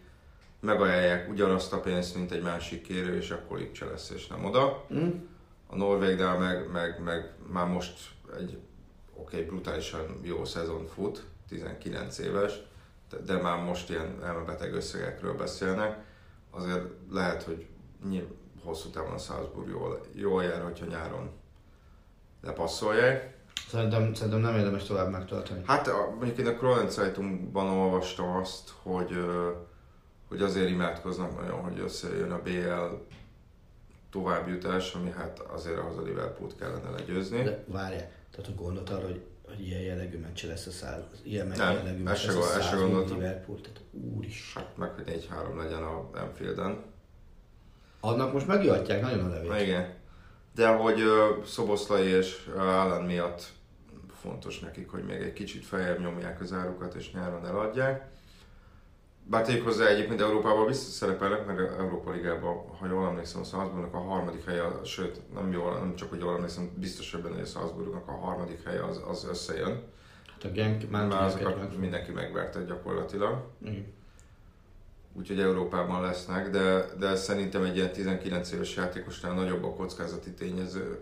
megajánlják ugyanazt a pénzt, mint egy másik kérő, és akkor Lipcse lesz, és nem oda. Hm? A Norvégnál meg, meg, meg már most egy oké, okay, brutálisan jó szezon fut, 19 éves, de, de már most ilyen elmebeteg összegekről beszélnek. Azért lehet, hogy nyilv, hosszú távon a Salzburg jól, jól jár, hogyha nyáron lepasszolják. Szerintem, szerintem nem érdemes tovább megtartani. Hát a- mondjuk én a Kronen Zeitungban olvastam azt, hogy, hogy azért imádkoznak nagyon, hogy összejön a BL továbbjutás, ami hát azért ahhoz a Liverpoolt kellene legyőzni. De várjál, tehát hogy gondolt arra, hogy, hogy ilyen jellegű meccse lesz a száz, ilyen Nem, jellegű meccs lesz a Salzburg gondoltam. Liverpool, tehát úristen. Hát meg, hogy 4-3 legyen a Enfielden. Annak most megihatják nagyon a levét. Igen. De hogy Szoboszlai és Allen miatt fontos nekik, hogy még egy kicsit feljebb nyomják az árukat és nyáron eladják. Bár tegyük hozzá egyébként Európában biztos szerepelnek, mert Európa Ligában, ha jól emlékszem, a Salzburgnak a harmadik helye, sőt, nem, jól, nem csak, hogy jól emlékszem, biztos, benne, hogy a Salzburgnak a harmadik helye az, az összejön. Hát a Genk már Már azokat meg. mindenki megverte gyakorlatilag. Igen. Úgyhogy Európában lesznek, de, de szerintem egy ilyen 19 éves játékosnál nagyobb a kockázati tényező,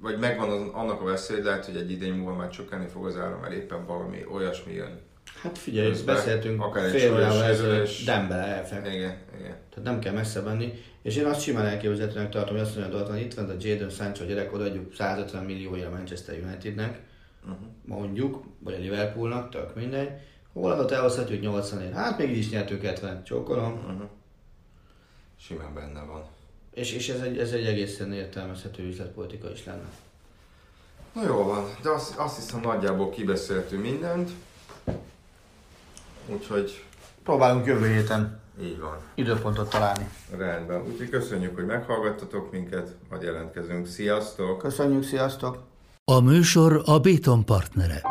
vagy megvan az, annak a veszély, lehet, hogy egy idény múlva már csökkenni fog az ára, mert éppen valami olyasmi jön. Hát figyelj, Közben beszéltünk akár egy fél órával ezelőtt. Dembele elfek. Igen, igen. Tehát nem kell messze menni. És én azt simán elképzelhetőnek tartom, hogy azt mondja Dortmund, itt van a Jadon Sancho gyerek, odaadjuk 150 millióért a Manchester Unitednek, Uh-huh. mondjuk, vagy a Liverpoolnak, tök mindegy. Hollandot elhozhatjuk 80 ér. Hát még így is nyertünk 70, csókolom. Uh-huh. Simán benne van. És, és ez, egy, ez egy egészen értelmezhető üzletpolitika is lenne. Na jó van, de azt, azt hiszem nagyjából kibeszéltünk mindent. Úgyhogy Próbálunk jövő héten így van. időpontot találni. Rendben. Úgyhogy köszönjük, hogy meghallgattatok minket, majd jelentkezünk. Sziasztok! Köszönjük, sziasztok! A műsor a Béton partnere.